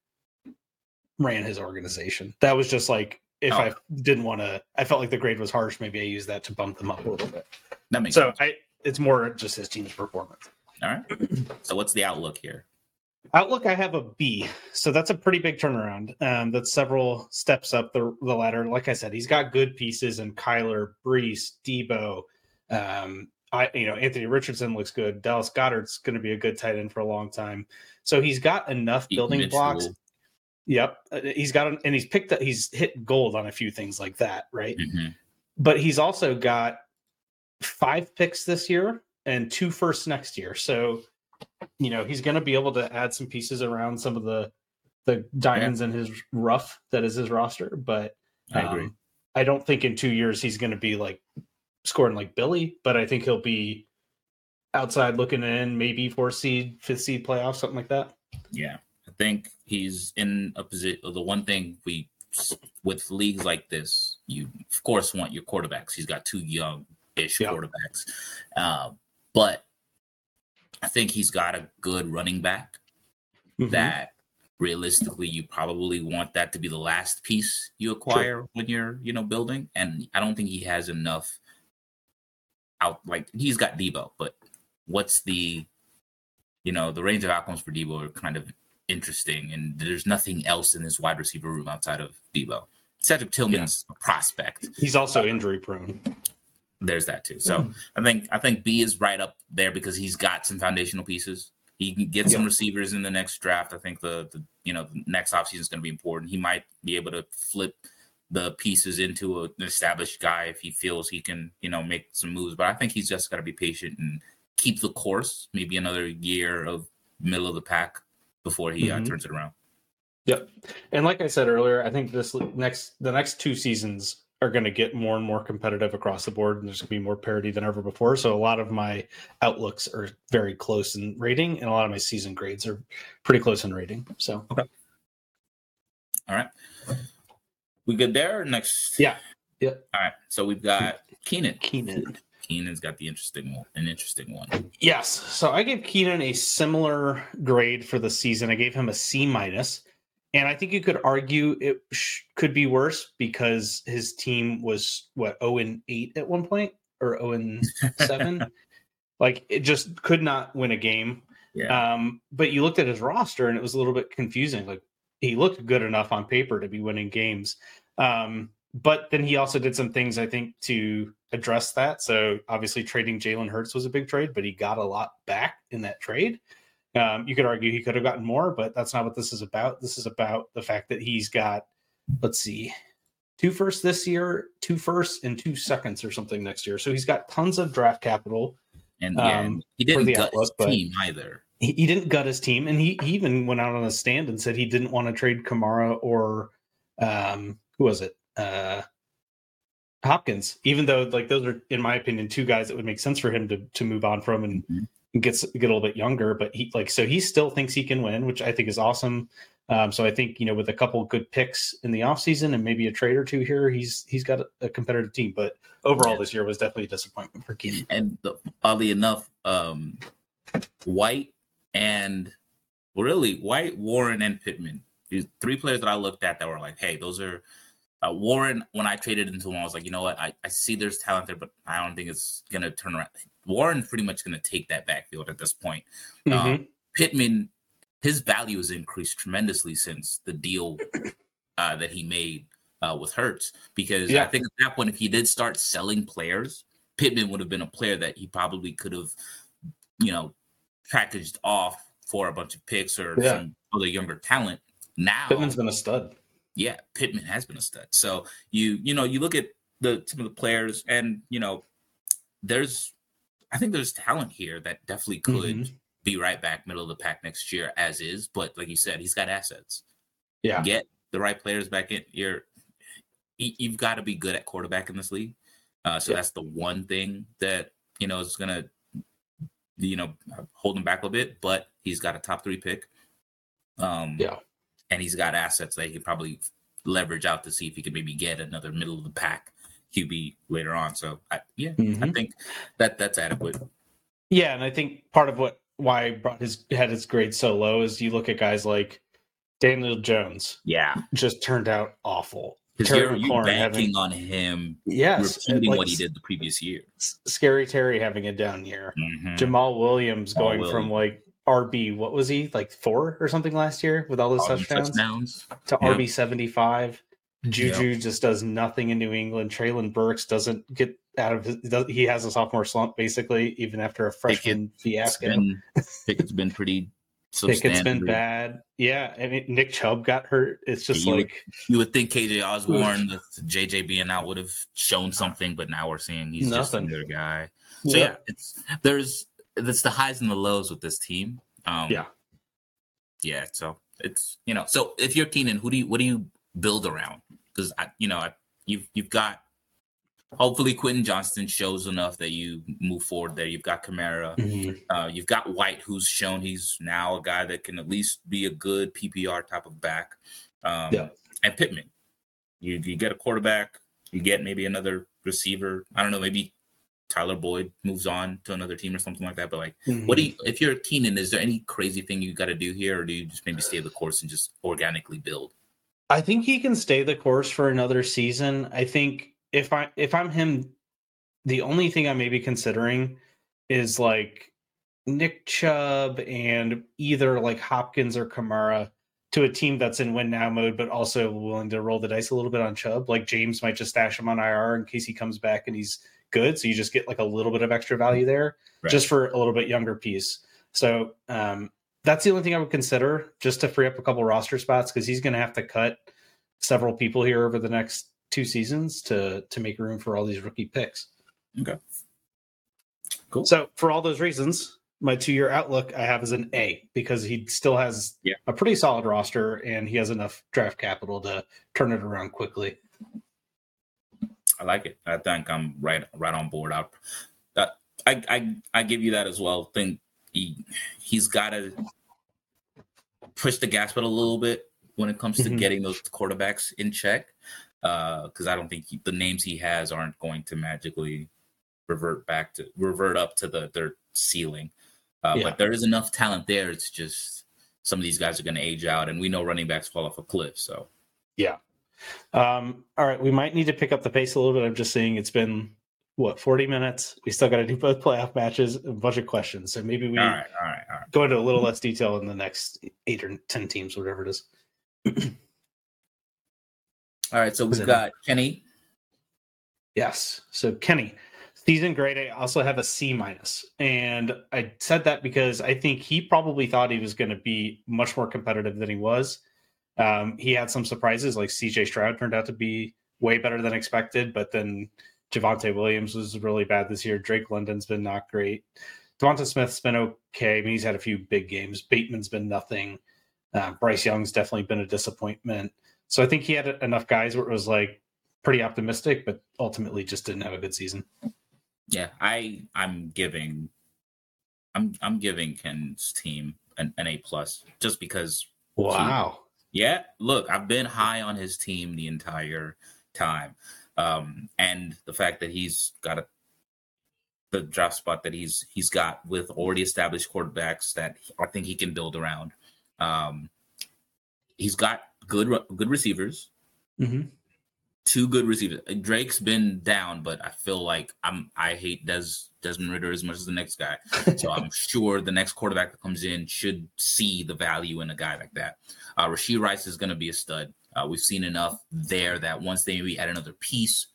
ran his organization. That was just like if Oh. I didn't want to, I felt like the grade was harsh. Maybe I used that to bump them up a little bit. that makes So sense. I, it's more just his team's performance. All right. So what's the outlook here? Outlook, I have a B, so that's a pretty big turnaround. Um, that's several steps up the, the ladder. Like I said, he's got good pieces, and Kyler, Breece, Debo, um, I you know Anthony Richardson looks good. Dallas Goedert's going to be a good tight end for a long time. So he's got enough building Mitchell. blocks. Yep, Uh, he's got and he's picked up. He's hit gold on a few things like that, right? Mhm. but he's also got five picks this year and two firsts next year. So, you know, he's going to be able to add some pieces around some of the the diamonds in his rough that is his roster. But I agree. um, I don't think in two years he's going to be like scoring like Billy, but I think he'll be outside looking in, maybe four seed, fifth seed playoff, something like that. Yeah, I think he's in a position. The one thing we with leagues like this, you of course want your quarterbacks. He's got two young-ish Yeah. quarterbacks, uh, but I think he's got a good running back Mhm. that realistically you probably want that to be the last piece you acquire when you're you know building. And i don't think he has enough out like he's got debo but what's the you know the range of outcomes for debo are kind of interesting. And there's nothing else in this wide receiver room outside of debo. Cedric tillman's a prospect. He's also injury prone. There's that too so i think i think b is right up there because he's got some foundational pieces he can get some receivers in the next draft. I think the, the you know the next offseason is going to be important. He might be able to flip the pieces into a, an established guy if he feels he can you know make some moves. But I think he's just got to be patient and keep the course. Maybe another year of middle of the pack before he uh, Mhm. turns it around. Yep. And like I said earlier, I think this next the next two seasons are going to get more and more competitive across the board, and there's going to be more parity than ever before. So a lot of my outlooks are very close in rating, and a lot of my season grades are pretty close in rating. So okay, All right, we good there? Next, Yeah. Yep. All right, so we've got Keenan. Keenan. Keenan's got the interesting one, an interesting one. Yes. So I gave Keenan a similar grade for the season. I gave him a C minus, and I think you could argue it sh- could be worse because his team was what zero and eight at one point or zero and seven. like it just could not win a game. Yeah, Um, but you looked at his roster and it was a little bit confusing. Like he looked good enough on paper to be winning games. Um, but then he also did some things I think to address that. So obviously trading Jalen Hurts was a big trade, but he got a lot back in that trade. Um, you could argue he could have gotten more, but that's not what this is about. This is about the fact that he's got, let's see, two firsts this year, two firsts, and two seconds or something next year. So he's got tons of draft capital. and yeah, um, and he didn't gut his outlook, but- team either. he, he didn't gut his team, and he, he even went out on a stand and said he didn't want to trade Kamara or um, who was it? Uh, Hopkins. Even though like those are, in my opinion, two guys that would make sense for him to to move on from and Mhm. Gets get a little bit younger. But he like so he still thinks he can win, which I think is awesome. Um, so I think you know with a couple good picks in the offseason and maybe a trade or two here, he's he's got a, a competitive team. But overall, this year was definitely a disappointment for Keenan. And the, oddly enough, um, White and really White, Warren, and Pittman. These three players that I looked at that were like, hey, those are uh, Warren. When I traded into him, I was like, you know what? I, I see there's talent there, but I don't think it's gonna turn around. Warren's pretty much gonna take that backfield at this point. Mhm. Um, Pittman, his value has increased tremendously since the deal uh, that he made uh, with Hurts. Because I think at that point, if he did start selling players, Pittman would have been a player that he probably could have, you know, packaged off for a bunch of picks or Yeah. some other younger talent. Now, Pittman's been a stud. yeah, Pittman has been a stud. So you you know you look at the some of the players, and you know there's I think there's talent here that definitely could Mhm. be right back middle of the pack next year as is. But like you said, he's got assets. Yeah. Get the right players back in. You're you- you've got to be good at quarterback in this league. Uh, so Yeah. that's the one thing that you know is gonna you know hold him back a bit. But he's got a top three pick. Um, Yeah. and he's got assets that he could probably leverage out to see if he could maybe get another middle of the pack QB later on. So I, yeah, I Mhm. think that that's adequate. Yeah, and I think part of what why I brought his had his grade so low is you look at guys like Daniel Jones Yeah, just turned out awful. because Terry you're, you're McLaurin banking having- on him Yes, repeating like what he did the previous year. Scary Terry having a down year. Mhm. Jamaal Williams Jamaal going from like RB, what was he like four or something last year with all those All them touchdowns touchdowns. to Yeah. RB seventy five. Juju just does nothing in New England. Treylon Burks doesn't get out of his. He has a sophomore slump basically, even after a freshman It's fiasco. been, Pickett's been pretty Pickett's been bad. Yeah, I mean Nick Chubb got hurt. It's just You would- like You would think K.J. Osborn, the JJ being out, would have shown something, but now we're seeing he's just another guy. So yeah, it's there's it's the highs and the lows with this team. Um, Yeah. yeah. So it's you know, so if you're Keenan, who do you what do you build around? Because I, you know, I, you've you've got hopefully Quentin Johnston shows enough that you move forward there. You've got Kamara, Mhm. uh, you've got White, who's shown he's now a guy that can at least be a good PPR type of back. Um, Yeah. And Pittman, you you get a quarterback, you get maybe another receiver. I don't know, maybe Tyler Boyd moves on to another team or something like that. But like, Mhm. what do you, if you're Keenan, is there any crazy thing you got to do here, or do you just maybe stay the course and just organically build? I think he can stay the course for another season. I think if I if I'm him, the only thing I may be considering is like Nick Chubb and either like Hopkins or Kamara to a team that's in win now mode, but also willing to roll the dice a little bit on Chubb. Like James might just stash him on IR in case he comes back and he's good. So you just get like a little bit of extra value there Right. just for a little bit younger piece. So um, that's the only thing I would consider just to free up a couple roster spots because he's going to have to cut several people here over the next two seasons to to make room for all these rookie picks. Okay. Cool. So for all those reasons, my two year outlook I have is an A because he still has Yeah. a pretty solid roster and he has enough draft capital to turn it around quickly. I like it. I think I'm right right on board. I that I I I give you that as well. Think he he's got to push the gas pedal a little bit when it comes to Mhm. getting those quarterbacks in check. Because I don't think he, the names he has aren't going to magically revert back to revert up to the their ceiling. Uh, Yeah. But there is enough talent there. It's just some of these guys are going to age out, and we know running backs fall off a cliff. So yeah. Um, all right, we might need to pick up the pace a little bit. I'm just saying it's been what 40 minutes. We still got to do both playoff matches, a bunch of questions. So maybe we all right, all right, all right. go into a little less detail in the next eight or ten teams, whatever it is. All right, so we've it- got Kenny. Yes. So Kenny, season grade, I also have a C minus, and I said that because I think he probably thought he was going to be much more competitive than he was. Um, he had some surprises, like C.J. Stroud turned out to be way better than expected, but then Javonte Williams was really bad this year. Drake London's been not great. Devonta Smith's been okay. I mean, he's had a few big games. Bateman's been nothing. Uh, Bryce Young's definitely been a disappointment. So I think he had enough guys where it was like pretty optimistic, but ultimately just didn't have a good season. Yeah, I I'm giving I'm I'm giving Ken's team an, an A plus just because Wow. yeah, look, I've been high on his team the entire time. Um and the fact that he's got a the draft spot that he's he's got with already established quarterbacks that I think he can build around. Um he's got good good receivers hmm two good receivers. Drake's been down, but I feel like I'm I hate Des Desmond Ridder as much as the next guy. So I'm sure the next quarterback that comes in should see the value in a guy like that. Uh Rashee Rice is gonna be a stud. Uh, we've seen enough there that once they maybe add another piece,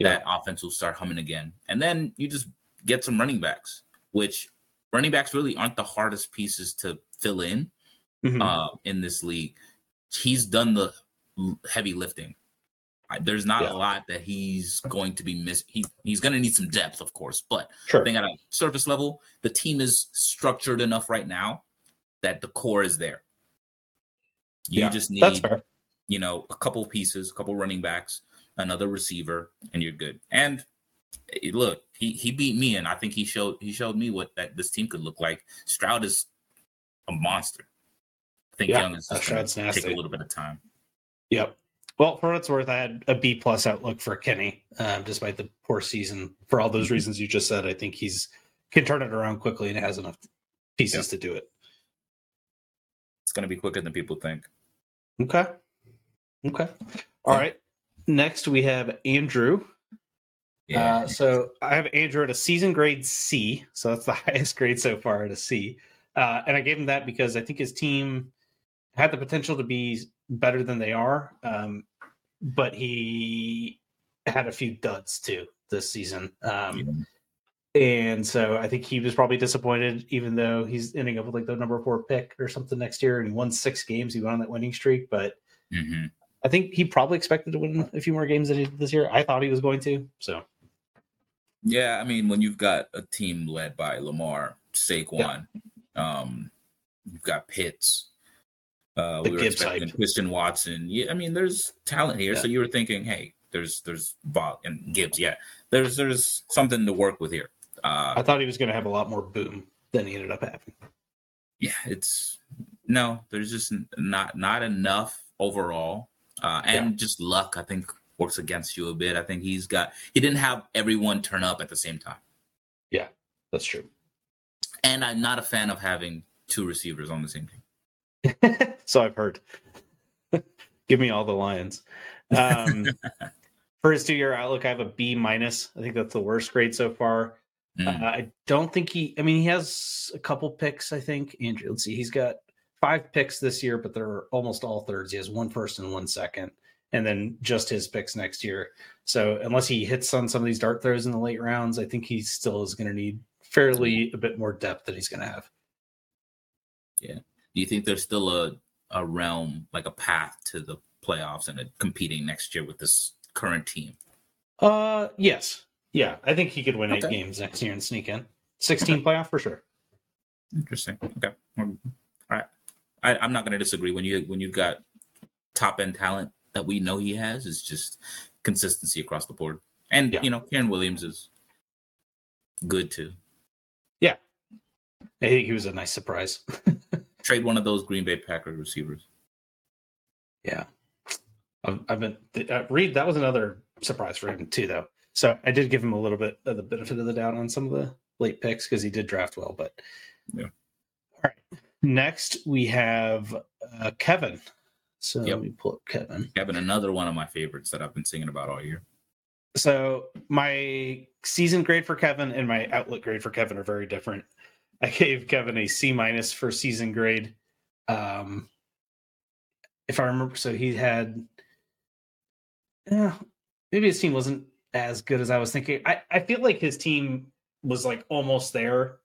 that offense will start humming again. And then you just get some running backs, which running backs really aren't the hardest pieces to fill in Mhm. uh, in this league. He's done the heavy lifting. There's not Yeah. a lot that he's going to be miss. He, he's going to need some depth, of course, but sure. I think at a surface level, the team is structured enough right now that the core is there. You Yeah, just That's need. You know, a couple pieces, a couple running backs, another receiver, and you're good. And eh, look, he he beat me, and I think he showed he showed me what that this team could look like. Stroud is a monster. I think Yeah, Young is that just gonna Stroud's take nasty. a little bit of time. Yep. Well, for what it's worth, I had a B plus outlook for Kenny, um, despite the poor season. For all those reasons you just said, I think he's can turn it around quickly and has enough pieces to do it. It's going to be quicker than people think. Okay. Okay. All right. Next, we have Andrew. Uh, so I have Andrew at a season grade C. So that's the highest grade so far at a C. Uh, and I gave him that because I think his team had the potential to be better than they are. Um, but he had a few duds too this season. Um, and so I think he was probably disappointed, even though he's ending up with like the number four pick or something next year and he won six games. He went on that winning streak. But hmm I think he probably expected to win a few more games than he did this year. I thought he was going to. So Yeah, I mean, when you've got a team led by Lamar, Saquon, um, you've got Pitts. Uh, The we were Gibbs expecting hype. Christian Watson. Yeah, I mean, there's talent here. Yeah. So you were thinking, hey, there's there's vol and Gibbs. Yeah, there's there's something to work with here. Uh, I thought he was going to have a lot more boom than he ended up having. yeah, it's no, there's just not not enough overall, uh, and just luck. I think works against you a bit. I think he's got he didn't have everyone turn up at the same time. Yeah, that's true. And I'm not a fan of having two receivers on the same team. so I've heard. Give me all the Lions. Um, for his two-year outlook, I have a B minus. I think that's the worst grade so far. Mm. Uh, I don't think he. I mean, he has a couple picks. I think Andrew. Let's see. He's got five picks this year, but they're almost all thirds. He has one first and one second, and then just his picks next year. So unless he hits on some of these dart throws in the late rounds, I think he still is going to need fairly a bit more depth that he's going to have. Yeah. Do you think there's still a, a realm, like a path to the playoffs and competing next year with this current team? Uh, yes, yeah. I think he could win eight games next year and sneak in sixteen playoff for sure. Interesting. Okay. Well, All right. I, I'm not going to disagree. When you when you've got top end talent that we know he has, is just consistency across the board. And Yeah. you know, Kyren Williams is good too. Yeah, I think he was a nice surprise. Trade one of those Green Bay Packers receivers. Yeah, I've, I've been uh, Reed. That was another surprise for him too, though. So I did give him a little bit of the benefit of the doubt on some of the late picks because he did draft well. But Yeah. Next we have uh, Kevin. So Yep. let me pull up Kevin. Kevin, another one of my favorites that I've been singing about all year. So my season grade for Kevin and my outlook grade for Kevin are very different. I gave Kevin a C minus for season grade. Um, if I remember, so he had, yeah, maybe his team wasn't as good as I was thinking. I, I feel like his team was like almost there,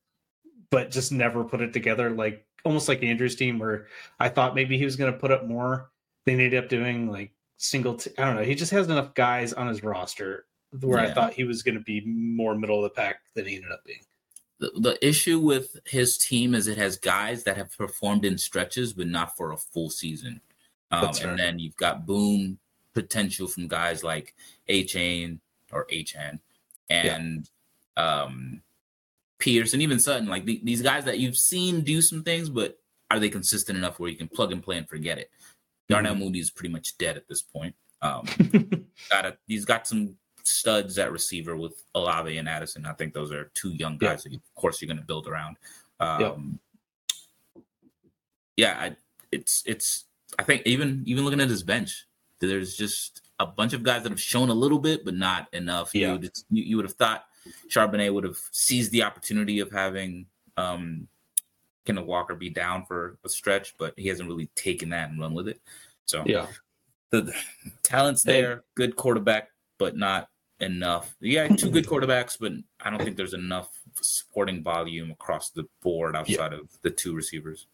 but just never put it together. Like almost like Andrew's team, where I thought maybe he was going to put up more. They ended up doing like single. T- I don't know. He just has enough guys on his roster where I thought he was going to be more middle of the pack than he ended up being. The, the issue with his team is it has guys that have performed in stretches, but not for a full season. Um, fair. and then you've got boom potential from guys like Achane or A HN and um, Pierce and even Sutton. Like the, these guys that you've seen do some things, but are they consistent enough where you can plug and play and forget it? Darnell Mooney is pretty much dead at this point. Um, got a, he's got some studs at receiver with Olave and Addison. I think those are two young Yeah. guys that, you, of course, you're going to build around. Um, Yep. Yeah, I, it's it's. I think even even looking at his bench, there's just a bunch of guys that have shown a little bit, but not enough. Yeah. You, would, you, you would have thought Charbonnet would have seized the opportunity of having um, Kenneth Walker be down for a stretch, but he hasn't really taken that and run with it. So yeah. the, the talent's Hey. there, good quarterback, but not enough. Yeah, two good quarterbacks, but I don't think there's enough supporting volume across the board outside of the two receivers.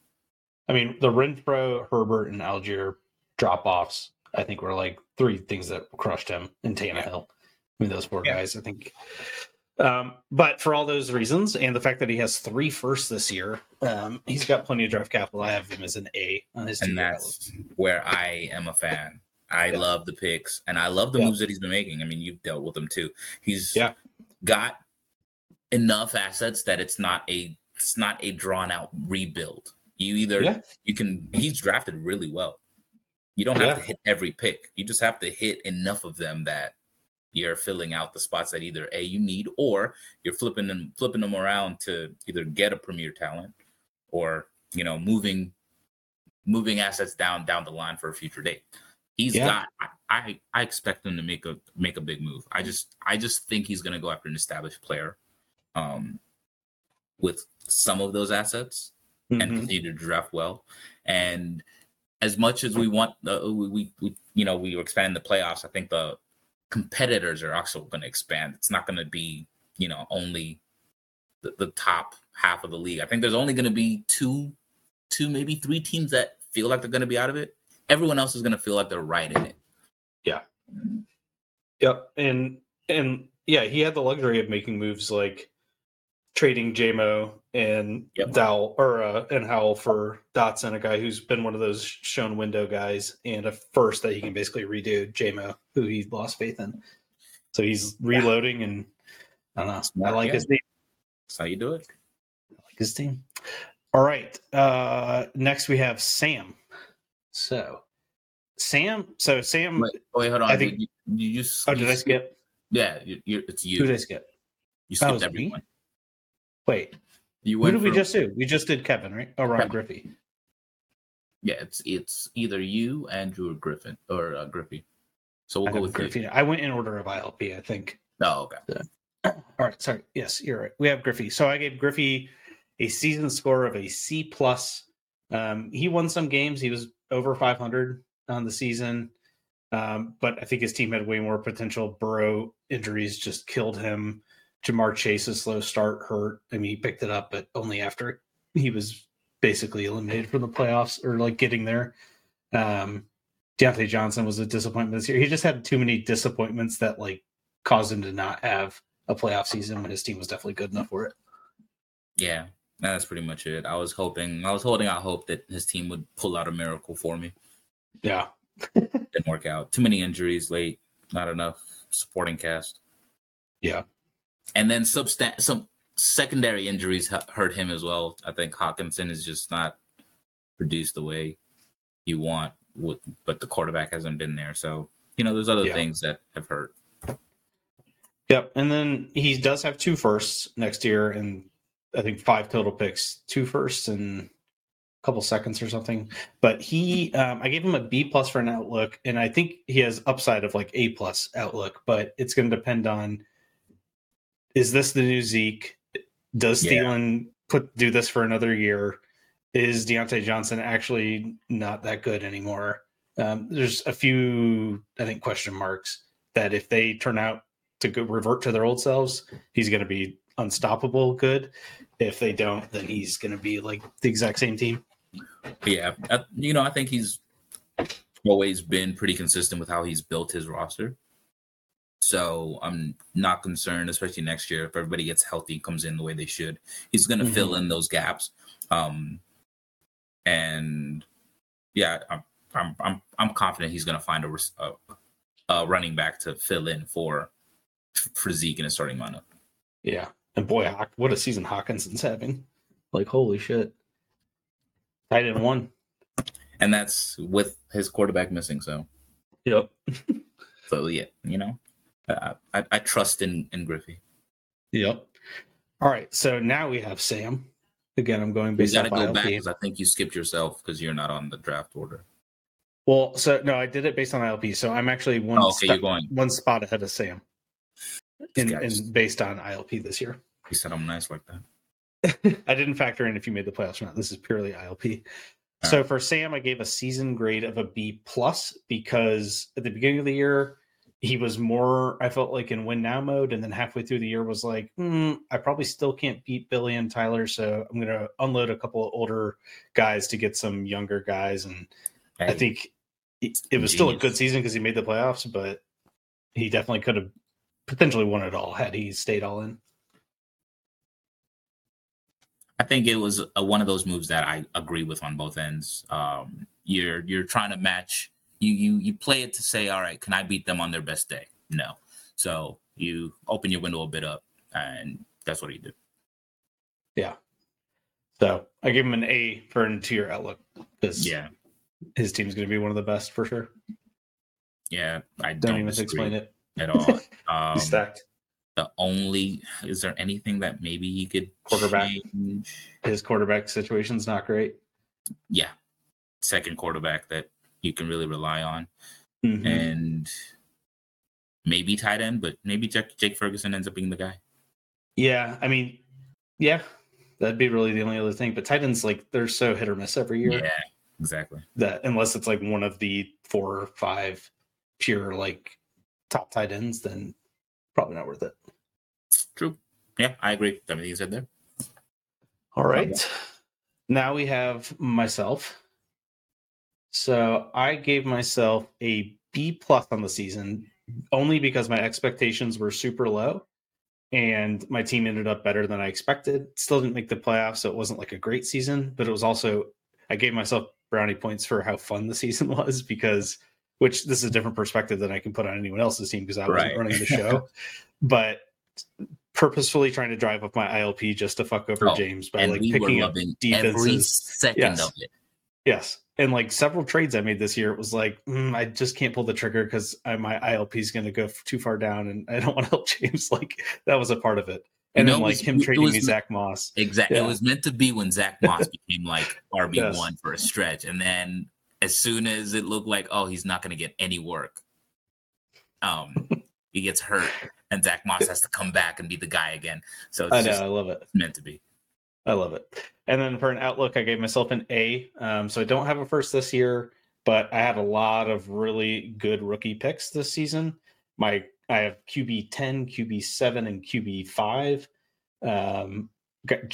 I mean, the Renfrow, Herbert, and Allgeier drop offs, I think, were like three things that crushed him in Tannehill. I mean, those four Yeah. guys, I think. Um, but for all those reasons, and the fact that he has three firsts this year, um, he's got plenty of draft capital. I have him as an A on his And outlook. that's where I am a fan. I Yeah. love the picks and I love the Yeah. moves that he's been making. I mean, you've dealt with them too. He's Yeah. got enough assets that it's not a it's not a drawn out rebuild. You either you can he's drafted really well. You don't have to hit every pick. You just have to hit enough of them that you're filling out the spots that either a you need or you're flipping them flipping them around to either get a premier talent or you know moving moving assets down down the line for a future date. He's Yeah. got I, I expect him to make a make a big move. I just I just think he's going to go after an established player um with some of those assets and Mhm. continue to draft well. And as much as we want, uh, we, we, we you know we expand the playoffs. I think the competitors are also going to expand. It's not going to be you know only the, the top half of the league. I think there's only going to be two, two maybe three teams that feel like they're going to be out of it. Everyone else is going to feel like they're right in it. Yeah. Yep. And and yeah, he had the luxury of making moves like trading JMO and Yep. Dowell or uh, and Howell for Dotson, a guy who's been one of those shown window guys, and a first that he can basically redo JMO, who he lost faith in. So he's reloading, and I don't know. I like guy. his team. That's how you do it. I like his team. All right. Uh, next we have Sam. So Sam. So Sam. Wait, wait hold on. I think- you, you, you, oh, did I skip? Yeah, you, you, it's you. Who did I skip? You skipped was me? Everyone. Wait, You who went did we just do? We just did Kevin, right? Oh, Ron Kevin. Griffey. Yeah, it's it's either you, Andrew, or Griffin or uh, Griffey. So we'll I go with Griffey. Griffey. I went in order of ILP, I think. Oh, okay. All right, sorry. Yes, you're right. We have Griffey. So I gave Griffey a season score of a C plus. Um, he won some games. He was over 500 on the season, um, but I think his team had way more potential. Burrow injuries just killed him. Ja'Marr Chase's slow start hurt. I mean, he picked it up, but only after he was basically eliminated from the playoffs or like getting there. Um, Diontae Johnson was a disappointment this year. He just had too many disappointments that like caused him to not have a playoff season when his team was definitely good enough for it. Yeah, that's pretty much it. I was hoping, I was holding out hope that his team would pull out a miracle for me. Yeah. Didn't work out. Too many injuries late. Not enough supporting cast. Yeah. And then substan- some secondary injuries hu- hurt him as well. I think Hockenson is just not produced the way you want, with, but the quarterback hasn't been there. So you know, there's other Yeah. things that have hurt. Yep. And then he does have two firsts next year and I think five total picks, two firsts and a couple seconds or something. But he um, I gave him a B plus for an outlook, and I think he has upside of like A plus outlook, but it's gonna depend on is this the new Zeke? Does Yeah. Thielen put do this for another year? Is Diontae Johnson actually not that good anymore? Um, there's a few, I think, question marks that if they turn out to go revert to their old selves, he's going to be unstoppable good. If they don't, then he's going to be like the exact same team. Yeah, I, you know, I think he's always been pretty consistent with how he's built his roster. So I'm not concerned, especially next year, if everybody gets healthy, and comes in the way they should. He's going to fill in those gaps. Um, and yeah, I'm I'm I'm, I'm confident he's going to find a, a a running back to fill in for for Zeke in a starting lineup. Yeah. And boy, what a season Hockenson's having. Like, holy shit. Tight end one. And that's with his quarterback missing. So Yep. so yeah, you know, I I, I trust in in Griffey. Yep. All right. So now we have Sam. Again, I'm going based got to go back because I think you skipped yourself because you're not on the draft order. Well, so no, I did it based on ILP. So I'm actually one Oh, okay, one spot ahead of Sam. In, in based on ILP this year. He said I'm nice like that. I didn't factor in if you made the playoffs or not. This is purely ILP. All So for Sam, I gave a season grade of a B plus because at the beginning of the year, he was more, I felt like in win now mode. And then halfway through the year was like, hmm, I probably still can't beat Billy and Tyler. So I'm going to unload a couple of older guys to get some younger guys. And I think it, it was still a good season because he made the playoffs, but he definitely could have potentially won it all had he stayed all in. I think it was a, one of those moves that I agree with on both ends. Um, you're you're trying to match. You you you play it to say, all right, can I beat them on their best day? No. So you open your window a bit up, and that's what you do. Yeah. So I give him an A for year outlook because Yeah, his team's going to be one of the best for sure. yeah. I Don't, don't, even explain it. at all. Um, stacked. the only is there anything that maybe he could Quarterback. change? His quarterback situation's not great. Yeah, second quarterback that you can really rely on, Mhm. and maybe tight end, but maybe Jake, Jake Ferguson ends up being the guy. Yeah, I mean, yeah, that'd be really the only other thing. But Titans, like, they're so hit or miss every year Yeah, exactly. that unless it's like one of the four or five pure like top tight ends, then probably not worth it. True. Yeah, I agree. with Everything you said there. All right. Now we have myself. So I gave myself a B plus on the season only because my expectations were super low and my team ended up better than I expected. Still didn't make the playoffs, so it wasn't like a great season, but it was also I gave myself brownie points for how fun the season was because which this is a different perspective than I can put on anyone else's team because I wasn't Right. running the show. but purposefully trying to drive up my ILP just to fuck over Oh, James by like we picking up loving every defenses. second Yes. of it. Yes. And like several trades I made this year, it was like, mm, I just can't pull the trigger because my ILP is going to go too far down and I don't want to help James. Like that was a part of it. And You then like was- him trading was- me Zach Moss. Exactly. It was meant to be when Zach Moss became like RB Yes. one for a stretch, and then as soon as it looked like oh he's not going to get any work, um, he gets hurt, and Zach Moss has to come back and be the guy again. So it's I know, I love it. meant to be. I love it. And then for an outlook, I gave myself an A. Um, so I don't have a first this year, but I have a lot of really good rookie picks this season. My I have QB ten, QB seven, and QB five. Um,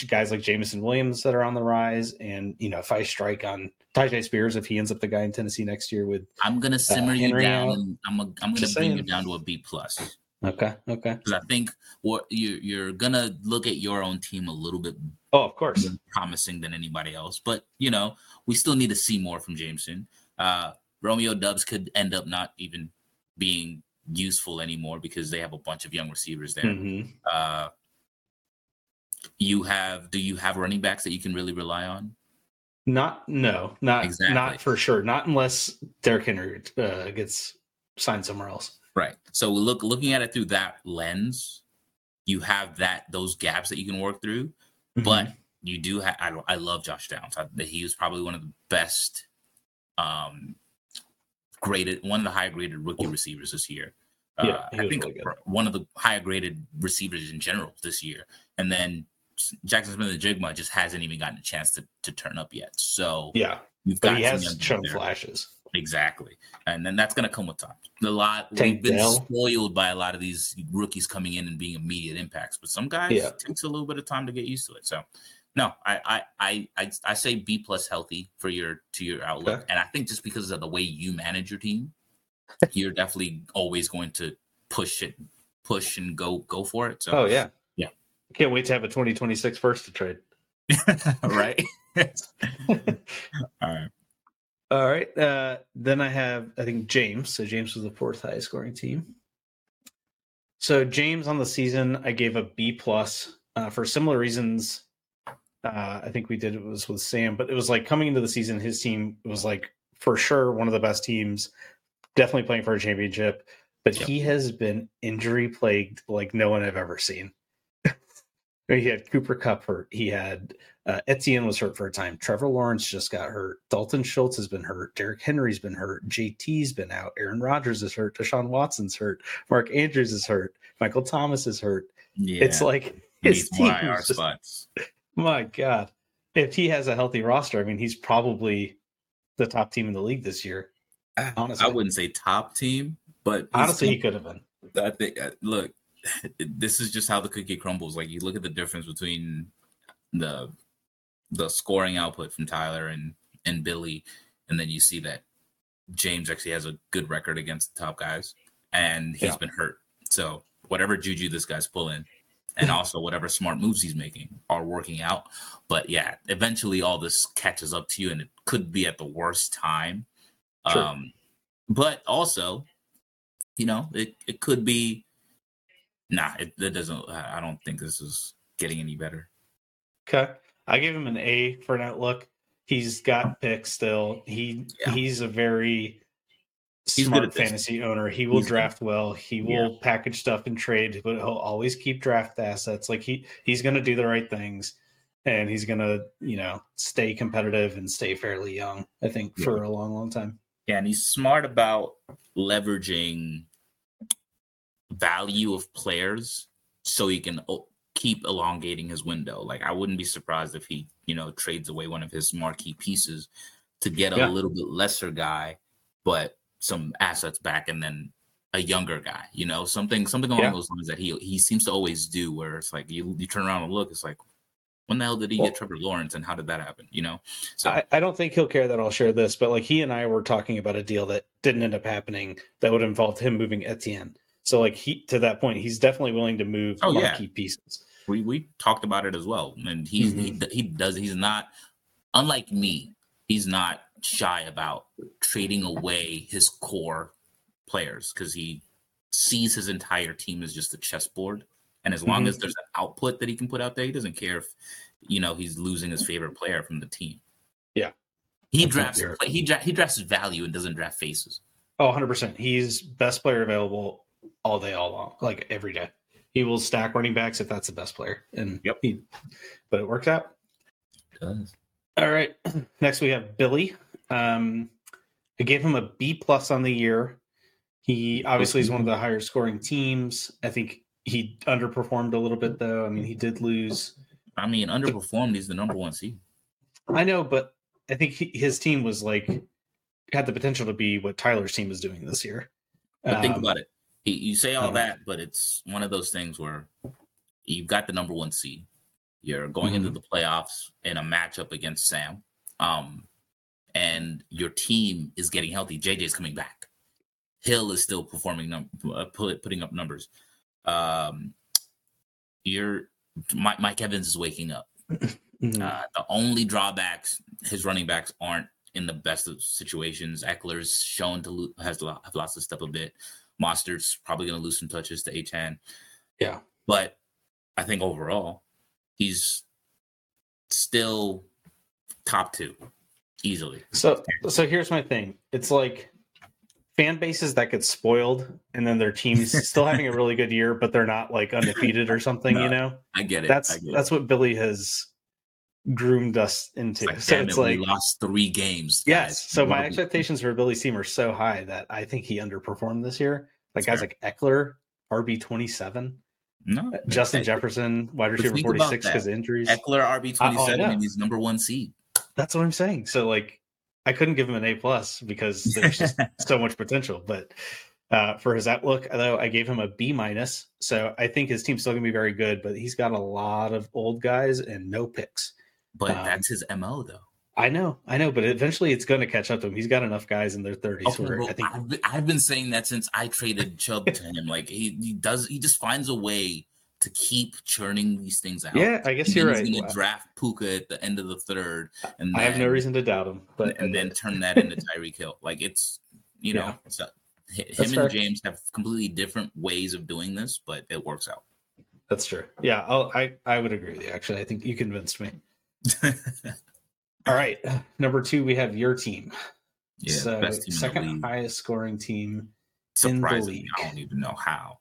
guys like Jameson Williams that are on the rise, and you know if I strike on Tyjae Spears if he ends up the guy in Tennessee next year with I'm gonna simmer you Uh, Henry down, and I'm a, I'm gonna bring you down to a B plus okay okay because I think what you you're gonna look at your own team a little bit oh of course more promising than anybody else. But you know, we still need to see more from Jameson. Uh, Romeo Doubs could end up not even being useful anymore because they have a bunch of young receivers there. Mhm. Uh, you have do you have running backs that you can really rely on? not no not Exactly. not for sure not unless Derrick Henry uh, gets signed somewhere else. Right. So look looking at it through that lens, you have that those gaps that you can work through. Mm-hmm. But you do have. I, I love Josh Downs. I, he was probably one of the best, um, graded one of the higher graded rookie receivers this year. Uh, Yeah, he I think really one of the higher graded receivers in general this year. And then Jaxon Smith-Njigba just hasn't even gotten a chance to, to turn up yet. So yeah, but he has shown flashes. Exactly. And then that's going to come with time. A lot, Tank we've been Dell. spoiled by a lot of these rookies coming in and being immediate impacts, but some guys Yeah. it takes a little bit of time to get used to it. So, no, I, I, I, I, I say B plus healthy for your, to your outlook. Okay. And I think just because of the way you manage your team, you're definitely always going to push it, push and go, go for it. So, Oh yeah, Yeah. Can't wait to have a 2026 first to trade. right. All right. All right. Uh, then I have, I think James. So James was the fourth highest scoring team. So James on the season, I gave a B plus uh, for similar reasons. Uh, I think we did it was with Sam, but it was like coming into the season, his team was like for sure one of the best teams, definitely playing for a championship. But Yep. he has been injury plagued like no one I've ever seen. He had Cooper Kupp hurt. He had uh, Etienne was hurt for a time. Trevor Lawrence just got hurt. Dalton Schultz has been hurt. Derrick Henry's been hurt. JT's been out. Aaron Rodgers is hurt. Deshaun Watson's hurt. Mark Andrews is hurt. Michael Thomas is hurt. Yeah. It's like his team. more IR is just- my God, if he has a healthy roster, I mean, he's probably the top team in the league this year. Honestly. I wouldn't say top team, but Honestly, he could have been. I think uh, look, this is just how the cookie crumbles. Like you look at the difference between the the scoring output from Tyler and and Billy, and then you see that James actually has a good record against the top guys, and he's Yeah. been hurt. So whatever juju this guy's pulling, and also whatever smart moves he's making are working out. But yeah, eventually all this catches up to you, and it could be at the worst time. True. Um, but also, you know, it, it could be. Nah, it, it doesn't. I don't think this is getting any better. Okay. I give him an A for an outlook. He's got picks still. He Yeah. he's a very He's good smart fantasy owner. He will He's good. draft well. He will package stuff and trade, but he'll always keep draft assets. Like he he's gonna do the right things and he's gonna, you know, stay competitive and stay fairly young, I think, for a long, long time. Yeah, and he's smart about leveraging value of players so he can o- keep elongating his window. Like I wouldn't be surprised if he, you know, trades away one of his marquee pieces to get a Yeah. little bit lesser guy, but some assets back and then a younger guy, you know, something something along Yeah. those lines that he he seems to always do where it's like you you turn around and look, it's like when the hell did he Well- get Trevor Lawrence and how did that happen? You know? So I, I don't think he'll care that I'll share this, but like he and I were talking about a deal that didn't end up happening that would involve him moving Etienne. So like he to that point, he's definitely willing to move Oh, yeah. pieces. we we talked about it as well and he's he, Mhm. he does he's not unlike me he's not shy about trading away his core players because he sees his entire team as just a chessboard and as long Mhm. as there's an output that he can put out there he doesn't care if you know he's losing his favorite player from the team Yeah. he That's drafts he, dra- he drafts value and doesn't draft faces Oh, 100%. He's best player available all day, all long, like every day. He he will stack running backs if that's the best player. And Yep. he, but it works out. Does. All right. Next we have Billy. Um, I gave him a B plus on the year. He obviously is one of the higher scoring teams. I think he underperformed a little bit though. I mean, he did lose. I mean, underperformed. He's the number one seed. I know, but I think he, his team was like had the potential to be what Tyler's team is doing this year. But think Um, about it. He, you say all that, but it's one of those things where you've got the number one seed. You're going into Mhm. the playoffs in a matchup against Sam, um, and your team is getting healthy. JJ's coming back. Hill is still performing, num- uh, putting up numbers. Um, you're Mike, Mike Evans is waking up. mhm. Uh, the only drawbacks, his running backs aren't in the best of situations. Ekeler's shown to lo- has have lost to step a bit. Mostert's probably going to lose some touches to Achane. Yeah. but I think overall, he's still top two easily. So so here's my thing. It's like fan bases that get spoiled and then their teams still having a really good year, but they're not like undefeated or something, No, you know? I get it. That's get that's what Billy has groomed us into. Like, so it's it, like we lost three games. yes. guys. So What my expectations for Billy team are so high that I think he underperformed this year. Like That's guys like Ekeler, RB twenty seven, no Justin Eck- Jefferson, wide receiver forty six because injuries. Ekeler RB twenty seven oh, and he's number one seed. That's what I'm saying. So like I couldn't give him an A plus because there's just so much potential. But uh, for his outlook, though, I gave him a B minus. So I think his team's still gonna be very good, but he's got a lot of old guys and no picks. But Um, that's his mo though. I know, I know, but eventually it's going to catch up to him. He's got enough guys in their 30s Okay, where bro, I think I've, been, I've been saying that since I traded Chubb to him. Like he, he does, he just finds a way to keep churning these things out. Yeah, I guess And you're right. He's gonna Wow. draft Puka at the end of the third, and I have no reason to doubt him. But and then turn that into Tyreek Hill. Like it's, you know, Yeah. it's a, hi- That's him fair. and James have completely different ways of doing this, but it works out. that's true. Yeah, I'll, I I would agree with you. Actually, I think you convinced me. All right, number two, we have your team. yeah, so team second highest scoring team. in the league. I don't even know how.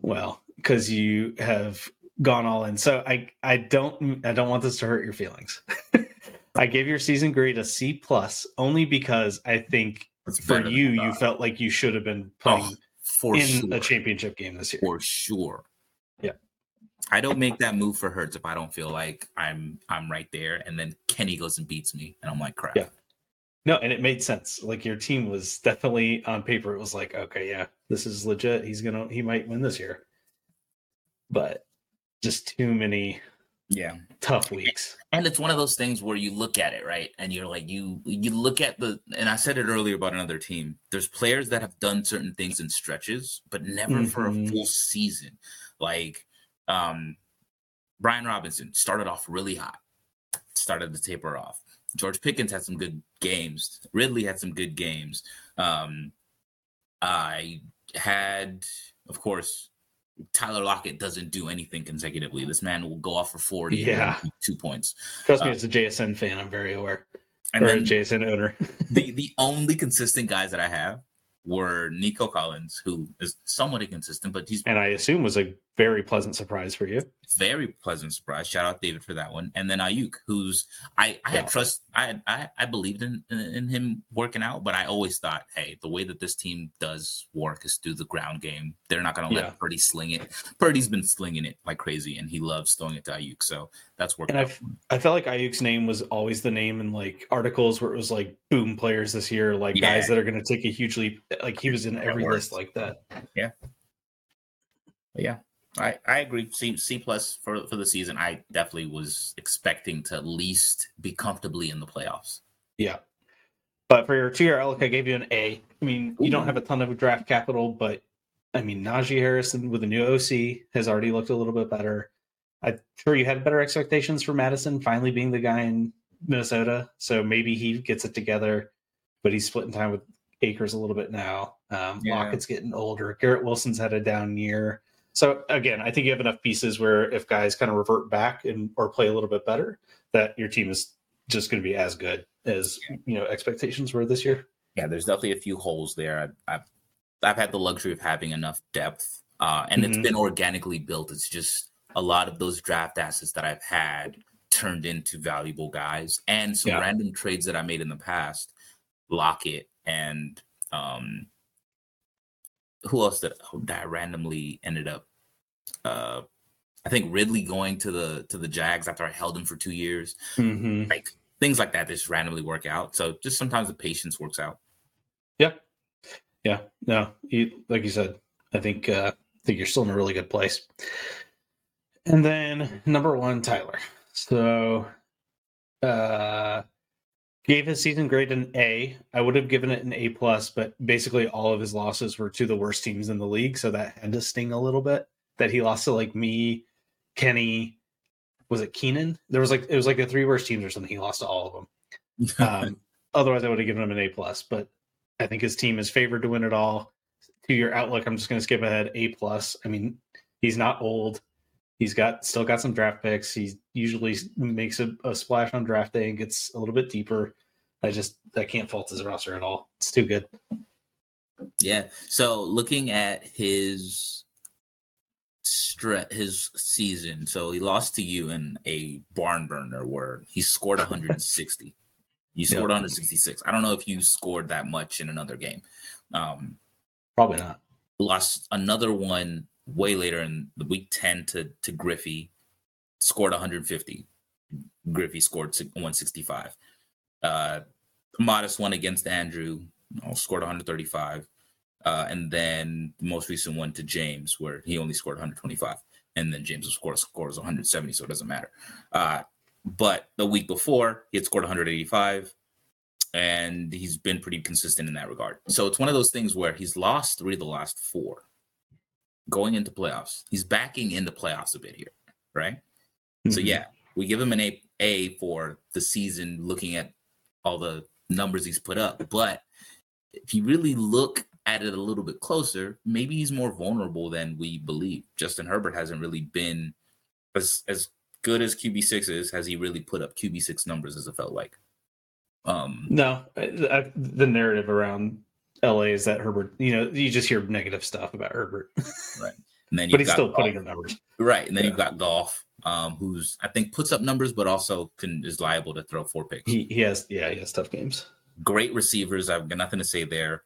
Well, because you have gone all in. So I I don't I don't want this to hurt your feelings. I gave your season grade a C plus only because I think for you you felt like you should have been oh, playing Oh, in sure. a championship game this year. for sure. I don't make that move for Hurts if I don't feel like I'm I'm right there, and then Kenny goes and beats me, and I'm like, crap. Yeah. No, and it made sense. Like your team was definitely on paper. It was like, okay, yeah, this is legit. He's gonna, he might win this year. But just too many yeah. tough weeks. And it's one of those things where you look at it, right? And you're like, you you look at the and I said it earlier about another team. There's players that have done certain things in stretches, but never for a Mhm. full season. Like um Brian Robinson started off really hot, started to taper off. George Pickens had some good games. Ridley had some good games. Um I had, of course, Tyler Lockett doesn't do anything consecutively. This man will go off for 40 and Yeah. two points. Trust me, Uh, as a JSN fan, I'm very aware. And or then a JSN owner. the, the only consistent guys that I have were Nico Collins, who is somewhat inconsistent, but he's and I assume was a very pleasant surprise for you. very pleasant surprise. Shout out David for that one. And then Aiyuk, who's I I Yeah. had trust I I I believed in, in him working out, but I always thought, hey, the way that this team does work is through the ground game. They're not going to let Yeah. Purdy sling it. Purdy's been slinging it like crazy, and he loves throwing it to Aiyuk, so that's working And out. I've- for him. I felt like Aiyuk's name was always the name in like articles where it was like boom players this year, like Yeah. guys that are going to take a huge leap. Like he was in every list like that. But yeah, I I agree. C C plus for for the season. I definitely was expecting to at least be comfortably in the playoffs. Yeah. But for your two year outlook, I gave you an A. I mean, you don't have a ton of draft capital, but I mean, Najee Harrison with a new OC has already looked a little bit better. I'm sure you had better expectations for Mattison finally being the guy in Minnesota. So maybe he gets it together, but he's splitting time with Akers a little bit now. Um, Yeah. Lockett's getting older. Garrett Wilson's had a down year. So again, I think you have enough pieces where if guys kind of revert back and or play a little bit better, that your team is just going to be as good as you know expectations were this year. Yeah, there's definitely a few holes there. I've I've, I've had the luxury of having enough depth uh, and it's Mhm. been organically built. It's just a lot of those draft assets that I've had turned into valuable guys, and some Yeah. random trades that I made in the past, Lockett and um, who else did that randomly ended up? Uh, I think Ridley going to the to the Jags after I held him for two years, hmm like things like that, that just randomly work out. So just sometimes the patience works out. Yeah, yeah. No, you, like you said, I think uh, I think you're still in a really good place. And then number one, Tyler. So, uh, gave his season grade an A. I would have given it an A plus, but basically all of his losses were to the worst teams in the league, so that had to sting a little bit. That he lost to like me, Kenny. Was it Keenan? There was like it was like the three worst teams or something. He lost to all of them. Um, otherwise, I would have given him an A plus. But I think his team is favored to win it all. To your outlook, I'm just going to skip ahead. A plus. I mean, he's not old. He's got still got some draft picks. He usually makes a, a splash on draft day and gets a little bit deeper. I just I can't fault his roster at all. It's too good. Yeah. So looking at his stre- his season, so he lost to you in a barn burner where he scored 160. You scored 166. I don't know if you scored that much in another game. Um, Probably not. lost another one way later in the week 10 to to Griffey, scored 150. Griffey scored 165. Uh, modest one against Andrew, you know, scored 135. Uh, and then the most recent one to James, where he only scored 125. And then James scored scores 170, so it doesn't matter. Uh, but the week before, he had scored 185 and he's been pretty consistent in that regard. So it's one of those things where he's lost three of the last four going into playoffs. He's backing into playoffs a bit here, right? So Mhm. yeah, we give him an A A for the season, looking at all the numbers he's put up. But if you really look at it a little bit closer, maybe he's more vulnerable than we believe. Justin Herbert hasn't really been as as good as QB six is. Has he really put up QB six numbers as it felt like? Um, No, I, the narrative around LA is that Herbert. You know, you just hear negative stuff about Herbert, right? and then but he's still putting up numbers. right, and then Yeah. you've got Goff, um, who's I think puts up numbers, but also can is liable to throw four picks. He he has yeah he has tough games. great receivers. I've got nothing to say there.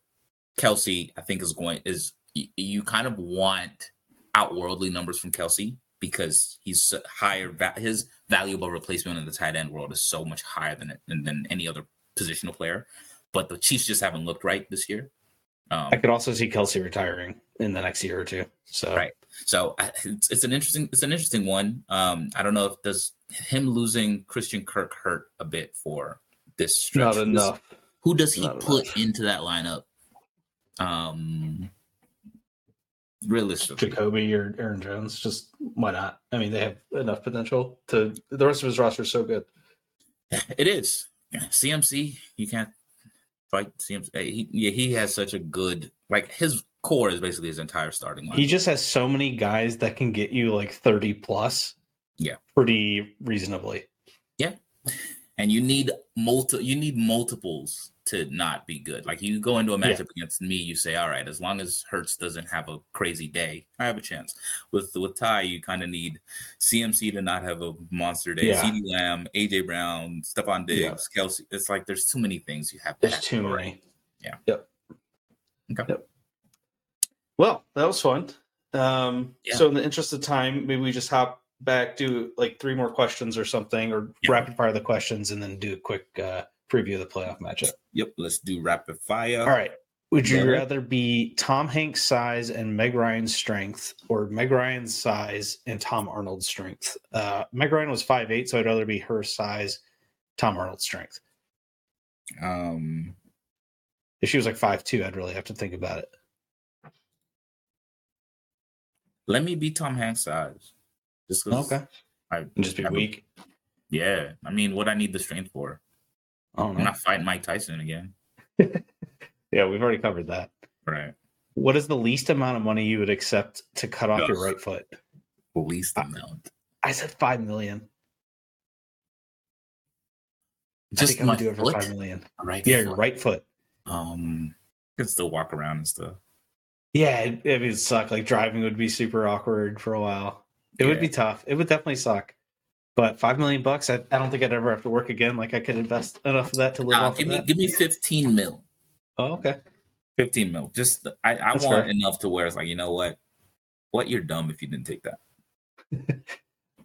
Kelce, I think is going is y- you kind of want outworldly numbers from Kelce because he's higher. va- His valuable replacement in the tight end world is so much higher than than, than any other positional player. But the Chiefs just haven't looked right this year. Um, I could also see Kelce retiring in the next year or two. So Right. So I- it's, it's an interesting it's an interesting one. Um, I don't know if does him losing Christian Kirk hurt a bit for this stretch. not enough. Who does he Not put enough. into that lineup? Um, realistically, Jacoby or Aaron Jones. Just why not? I mean, they have enough potential to. The rest of his roster is so good. it is CMC. You can't fight CMC. He, yeah, he has such a good like his core is basically his entire starting line. He just has so many guys that can get you like thirty plus. Yeah. pretty reasonably. And you need multi you need multiples to not be good. Like you go into a Yeah. matchup against me, you say, all right, as long as Hurts doesn't have a crazy day, I have a chance. With with Ty, you kind of need CMC to not have a monster day. Yeah. CeeDee Lamb, AJ Brown, Stefon Diggs, Yeah. Kelce. It's like there's too many things you have. to There's too many. right. Yeah. Yep. Okay. Yep. Well, that was fun. Um, Yeah. So, in the interest of time, maybe we just hop back, do like three more questions or something, or Yeah. rapid fire the questions, and then do a quick uh, preview of the playoff matchup. Yep. Let's do rapid fire. All right. Would you Yeah. rather be Tom Hanks' size and Meg Ryan's strength, or Meg Ryan's size and Tom Arnold's strength? Uh, Meg Ryan was 5'8, so I'd rather be her size, Tom Arnold's strength. Um. If she was like 5'2, I'd really have to think about it. Let me be Tom Hanks' size. Just Okay. I just be I weak. Yeah. I mean, what I need the strength for? I don't I'm not fighting Mike Tyson again. Yeah, we've already covered that. Right. What is the least amount of money you would accept to cut off your right foot? Least amount. I said five million. I Just think I'm gonna do it for foot? five million. Right. Yeah, foot. your right foot. Um, I can still walk around and stuff. Yeah, it, it would suck. Like driving would be super awkward for a while. It would be tough. It would definitely suck. But five million bucks, I, I don't think I'd ever have to work again. Like I could invest enough of that to live off give of me that. give me 15 mil. Oh, okay. 15 mil. Just I, I That's want fair. enough to where it's like, you know what? What you're dumb if you didn't take that.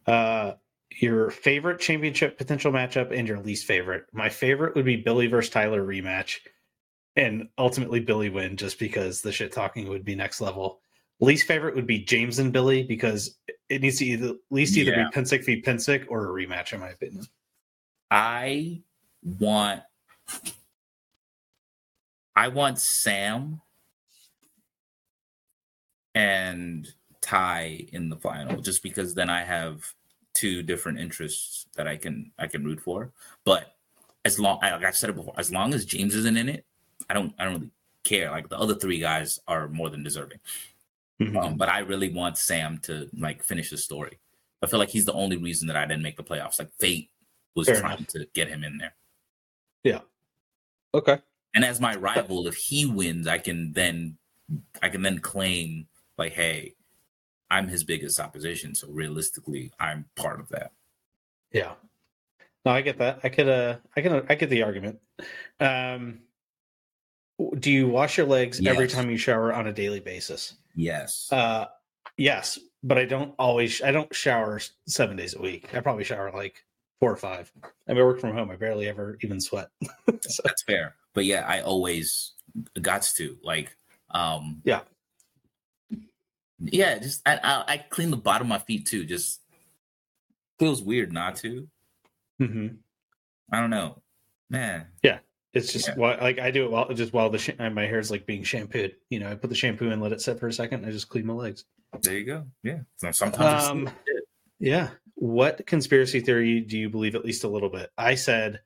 Uh, your favorite championship potential matchup and your least favorite. My favorite would be Billy versus Tyler rematch, and ultimately Billy win just because the shit talking would be next level. Least favorite would be James and Billy because it needs to either at least either Yeah. be Pensick v Pensick or a rematch, in my opinion. I want I want Sam and Ty in the final just because then I have two different interests that I can I can root for. But as long like I said it before, as long as James isn't in it, I don't I don't really care. Like the other three guys are more than deserving. Mm-hmm. Um, but I really want Sam to like finish the story. I feel like he's the only reason that I didn't make the playoffs. Like fate was Fair trying enough. to get him in there. Yeah. Okay. And as my rival, if he wins, I can then I can then claim like, hey, I'm his biggest opposition. So realistically, I'm part of that. Yeah. No, I get that. I could uh I can I get the argument. Um do you wash your legs every time you shower on a daily basis? Yes. Uh yes, but I don't always I don't shower 7 days a week. I probably shower like 4 or 5. I mean, I work from home. I barely ever even sweat. So- That's fair. But yeah, I always got to like um Yeah. Yeah, just I, I I clean the bottom of my feet too. Just feels weird not to. Mm-hmm. I don't know. Man. It's just Yeah. why like I do it while just while the sh- my is like being shampooed. You know, I put the shampoo in, let it sit for a second, and I just clean my legs. There you go. Yeah. So sometimes Um, Yeah. What conspiracy theory do you believe at least a little bit? I said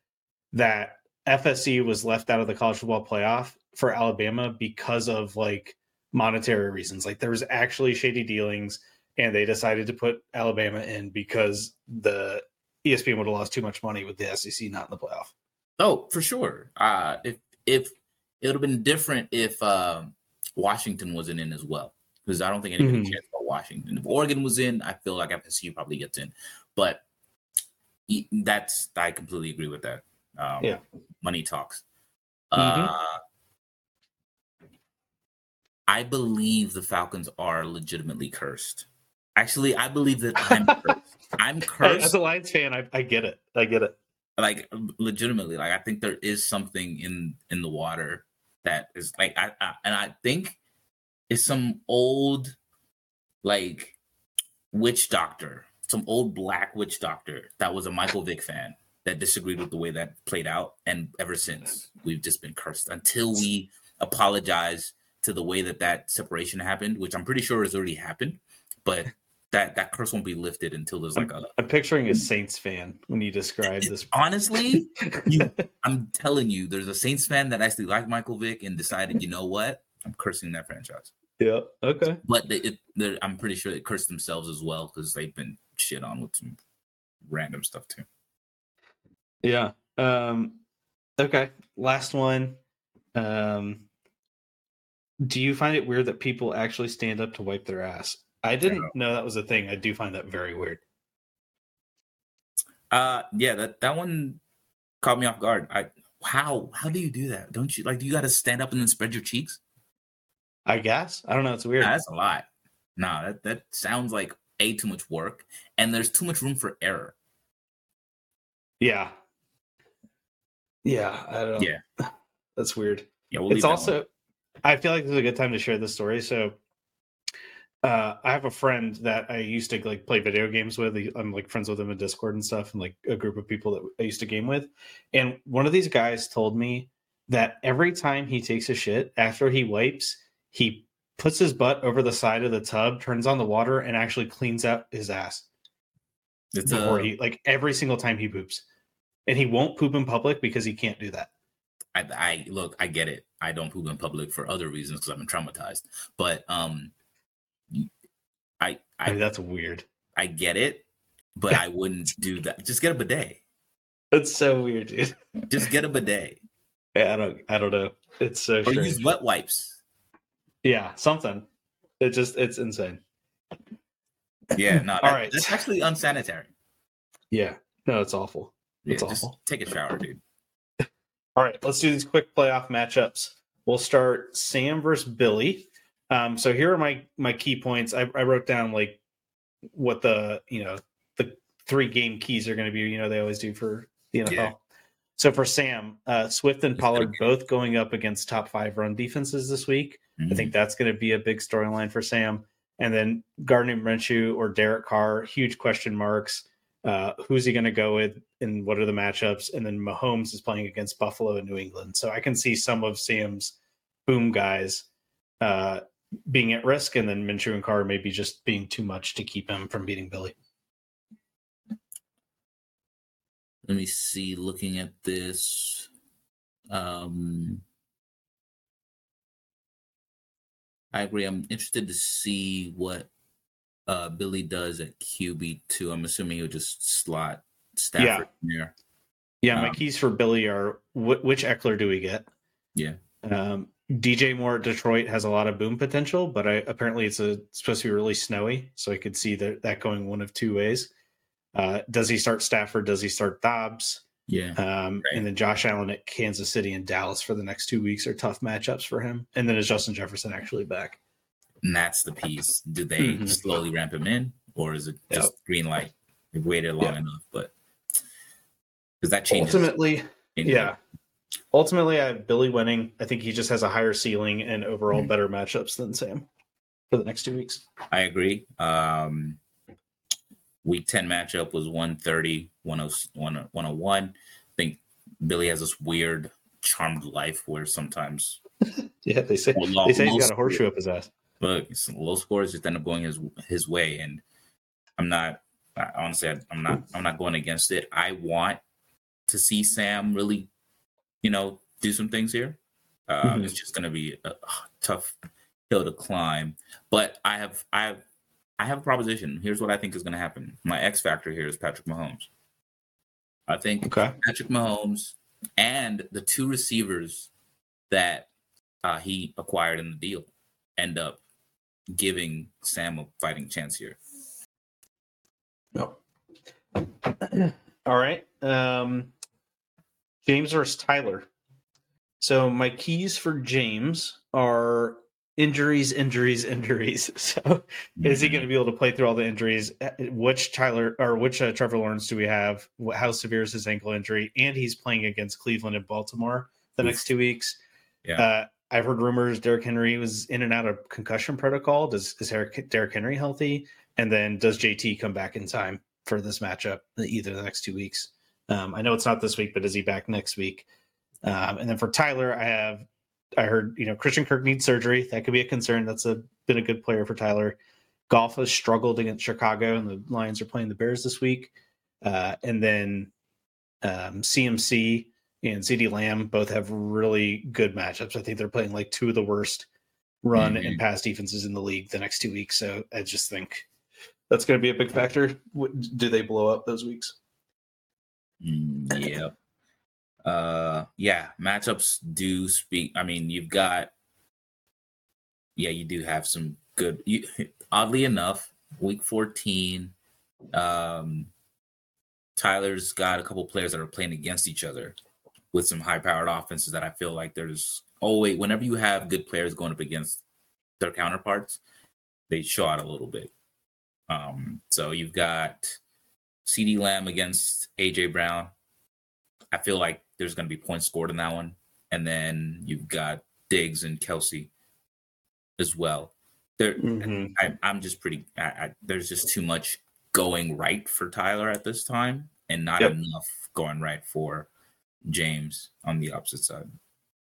that FSC was left out of the college football playoff for Alabama because of like monetary reasons. Like there was actually shady dealings and they decided to put Alabama in because the ESPN would have lost too much money with the SEC not in the playoff. Oh, for sure. Uh if if it would have been different if uh, Washington wasn't in as well. Because I don't think anybody Mhm. cares about Washington. If Oregon was in, I feel like FSU probably gets in. But that's I completely agree with that. Um, Yeah. money talks. Mhm. Uh, I believe the Falcons are legitimately cursed. Actually, I believe that I'm cursed. I'm As a Lions fan, I, I get it. I get it. Like legitimately like i think there is something in in the water that is like i, I and i think it's some old like witch doctor some old black witch doctor that was a michael vick fan that disagreed with the way that played out. And ever since we've just been cursed until we apologize to the way that that separation happened which i'm pretty sure has already happened. But that that curse won't be lifted until there's like a I'm picturing a Saints fan when you describe this. honestly you I'm telling you, there's a Saints fan that actually liked Michael Vick and decided, you know what, I'm cursing that franchise. yeah. Okay. But they, it, they're- I'm pretty sure they cursed themselves as well because they've been shit on with some random stuff too. Yeah. Um okay. Last one. Um do you find it weird that people actually stand up to wipe their ass? I didn't know that was a thing. I do find that very weird. Uh, yeah, that that one caught me off guard. I how how do you do that? Don't you like? Do you got to stand up and then spread your cheeks? I guess. I don't know, it's weird. Nah, that's a lot. Nah, that that sounds like a too much work, and there's too much room for error. yeah. Yeah, I don't know. Yeah. That's weird. Yeah, we'll it's also i feel like this is a good time to share this story so uh i have a friend that i used to like play video games with i'm like friends with him in discord and stuff and like a group of people that i used to game with and one of these guys told me that every time he takes a shit after he wipes he puts his butt over the side of the tub turns on the water and actually cleans out his ass It's before a, he like every single time he poops and he won't poop in public because he can't do that I, I look, I get it. I don't poop in public for other reasons because I've been traumatized. But um, I i mean that's weird I get it, but I wouldn't do that. Just get a bidet. that's so weird dude Just get a bidet Yeah, I don't I don't know. It's so or strange. use wet wipes. Yeah, something. It just it's insane. Yeah, no, that, All right. that's actually unsanitary. Yeah. No, it's awful. Yeah, It's just awful. take a shower, dude. All right, let's do these quick playoff matchups. We'll start Sam versus Billy. Um, so here are my my key points. I, I wrote down like what the you know the three game keys are going to be. You know they always do for the NFL. Yeah. So for Sam, uh, Swift and Pollard both going up against top five run defenses this week. I Mhm. think that's going to be a big storyline for Sam. And then Gardner Minshew or Derek Carr, huge question marks. Uh, who's he going to go with, and what are the matchups? And then Mahomes is playing against Buffalo and New England, so I can see some of Sam's boom guys uh, being at risk, and then Minshew and Carr maybe just being too much to keep him from beating Billy. Let me see. Looking at this, um, I agree. I'm interested to see what uh, Billy does at QB two. I'm assuming he'll just slot Stafford in there. Yeah, my Um, keys for Billy are wh- which Ekeler do we get? Yeah. Um, DJ Moore at Detroit has a lot of boom potential, but I, apparently it's a, supposed to be really snowy, so I could see that, that going one of two ways. Uh, does he start Stafford? Does he start Dobbs? Yeah. Um, Right. And then Josh Allen at Kansas City and Dallas for the next two weeks are tough matchups for him. And then is Justin Jefferson actually back? And that's the piece. Do they Mhm. slowly ramp him in, or is it just green light? They've waited long Yeah. enough, but because that changes. Ultimately, anyway. yeah. Ultimately, I have Billy winning. I think he just has a higher ceiling and overall Mhm. better matchups than Sam for the next two weeks. I agree. Um, week 10 matchup was 130, 101. 101. I think Billy has this weird charmed life where sometimes Yeah, they say Well, they say he's got a horseshoe up his ass. look, some low scores just end up going his his way. And I'm not I, honestly I, I'm not I'm not going against it. I want to see Sam really, you know, do some things here. Uh, Mhm. It's just going to be a tough hill to climb. But I have I have I have a proposition. Here's what I think is going to happen. My X factor here is Patrick Mahomes. I think Okay. Patrick Mahomes and the two receivers that uh, he acquired in the deal end up giving Sam a fighting chance here. No. All right. Um, James versus Tyler. So my keys for James are injuries, injuries, injuries. So is he going to be able to play through all the injuries? Which Tyler or which uh, Trevor Lawrence do we have? How severe is his ankle injury? And he's playing against Cleveland and Baltimore the Oof. next two weeks. Yeah. Uh, I've heard rumors Derrick Henry was in and out of concussion protocol. Does is Derrick Henry healthy? And then does JT come back in time for this matchup either the next two weeks? Um, I know it's not this week, but is he back next week? Um, and then for Tyler, I have I heard you know Christian Kirk needs surgery. That could be a concern. That's a been a good player for Tyler. Goff has struggled against Chicago, and the Lions are playing the Bears this week. Uh, and then um, CMC and CeeDee Lamb both have really good matchups. I think they're playing like two of the worst run Mhm. and pass defenses in the league the next two weeks. So I just think that's going to be a big factor. Do they blow up those weeks? Mm, yeah. Uh yeah, matchups do speak. I mean, you've got yeah, you do have some good you, oddly enough, week 14 um Tyler's got a couple players that are playing against each other with some high-powered offenses that I feel like there's oh wait, whenever you have good players going up against their counterparts, they show out a little bit. Um so you've got CeeDee Lamb against AJ Brown. I feel like there's going to be points scored in that one. And then you've got Diggs and Kelce as well. There, Mhm. I, I'm just pretty. I, I, there's just too much going right for Tyler at this time, and not Yep. enough going right for James on the opposite side.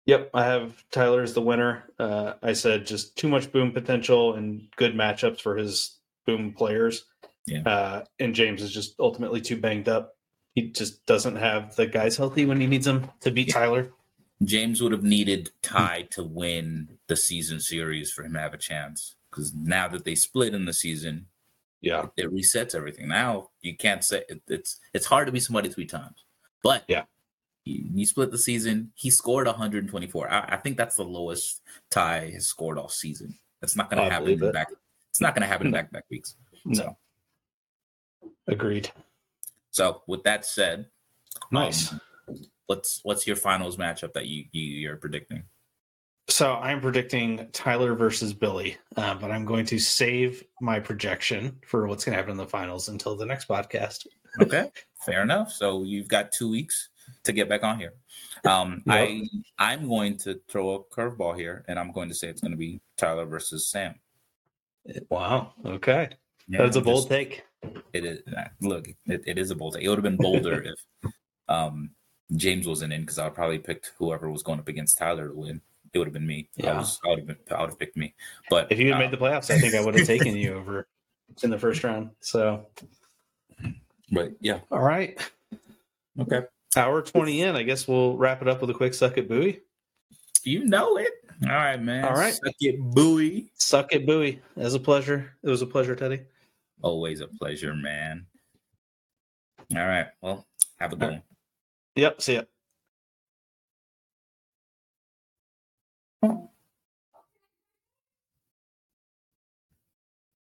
Yep, I have Tyler as the winner. Uh, I said just too much boom potential and good matchups for his boom players. Yeah. Uh, and James is just ultimately too banged up. He just doesn't have the guys healthy when he needs them to beat Tyler. James would have needed Ty to win the season series for him to have a chance. Because now that they split in the season, Yeah. it resets everything. Now you can't say it, it's it's hard to be somebody three times, but Yeah. You, you split the season. He scored 124. I, I think that's the lowest Ty has scored all season. That's not going to happen it. back. It's not going to happen in back back weeks. No. Agreed. So with that said, Nice. um, what's what's your finals matchup that you, you you're predicting? So I'm predicting Tyler versus Billy, uh, but I'm going to save my projection for what's going to happen in the finals until the next podcast. Okay, fair enough. So you've got two weeks to get back on here. Um, Yep. I I'm going to throw a curveball here, and I'm going to say it's going to be Tyler versus Sam. Wow. Okay. Yeah, That's a bold just- take. It is. uh, Look, it, it is a bold take. It would have been bolder if um, James wasn't in because I would probably picked whoever was going up against Tyler to win. It would have been me. I, Yeah. was, I would have been. I would have picked me. But If you had uh, made the playoffs, I think I would have taken you over in the first round. So, but yeah, all right. okay. Hour 20 in. I guess we'll wrap it up with a quick suck at Bui. You know it. All right, man. All right. Suck it, Bui. Suck at Bui. As a pleasure. It was a pleasure, Teddy. Always a pleasure, man. All right. Well, have a good one. Yep. See ya.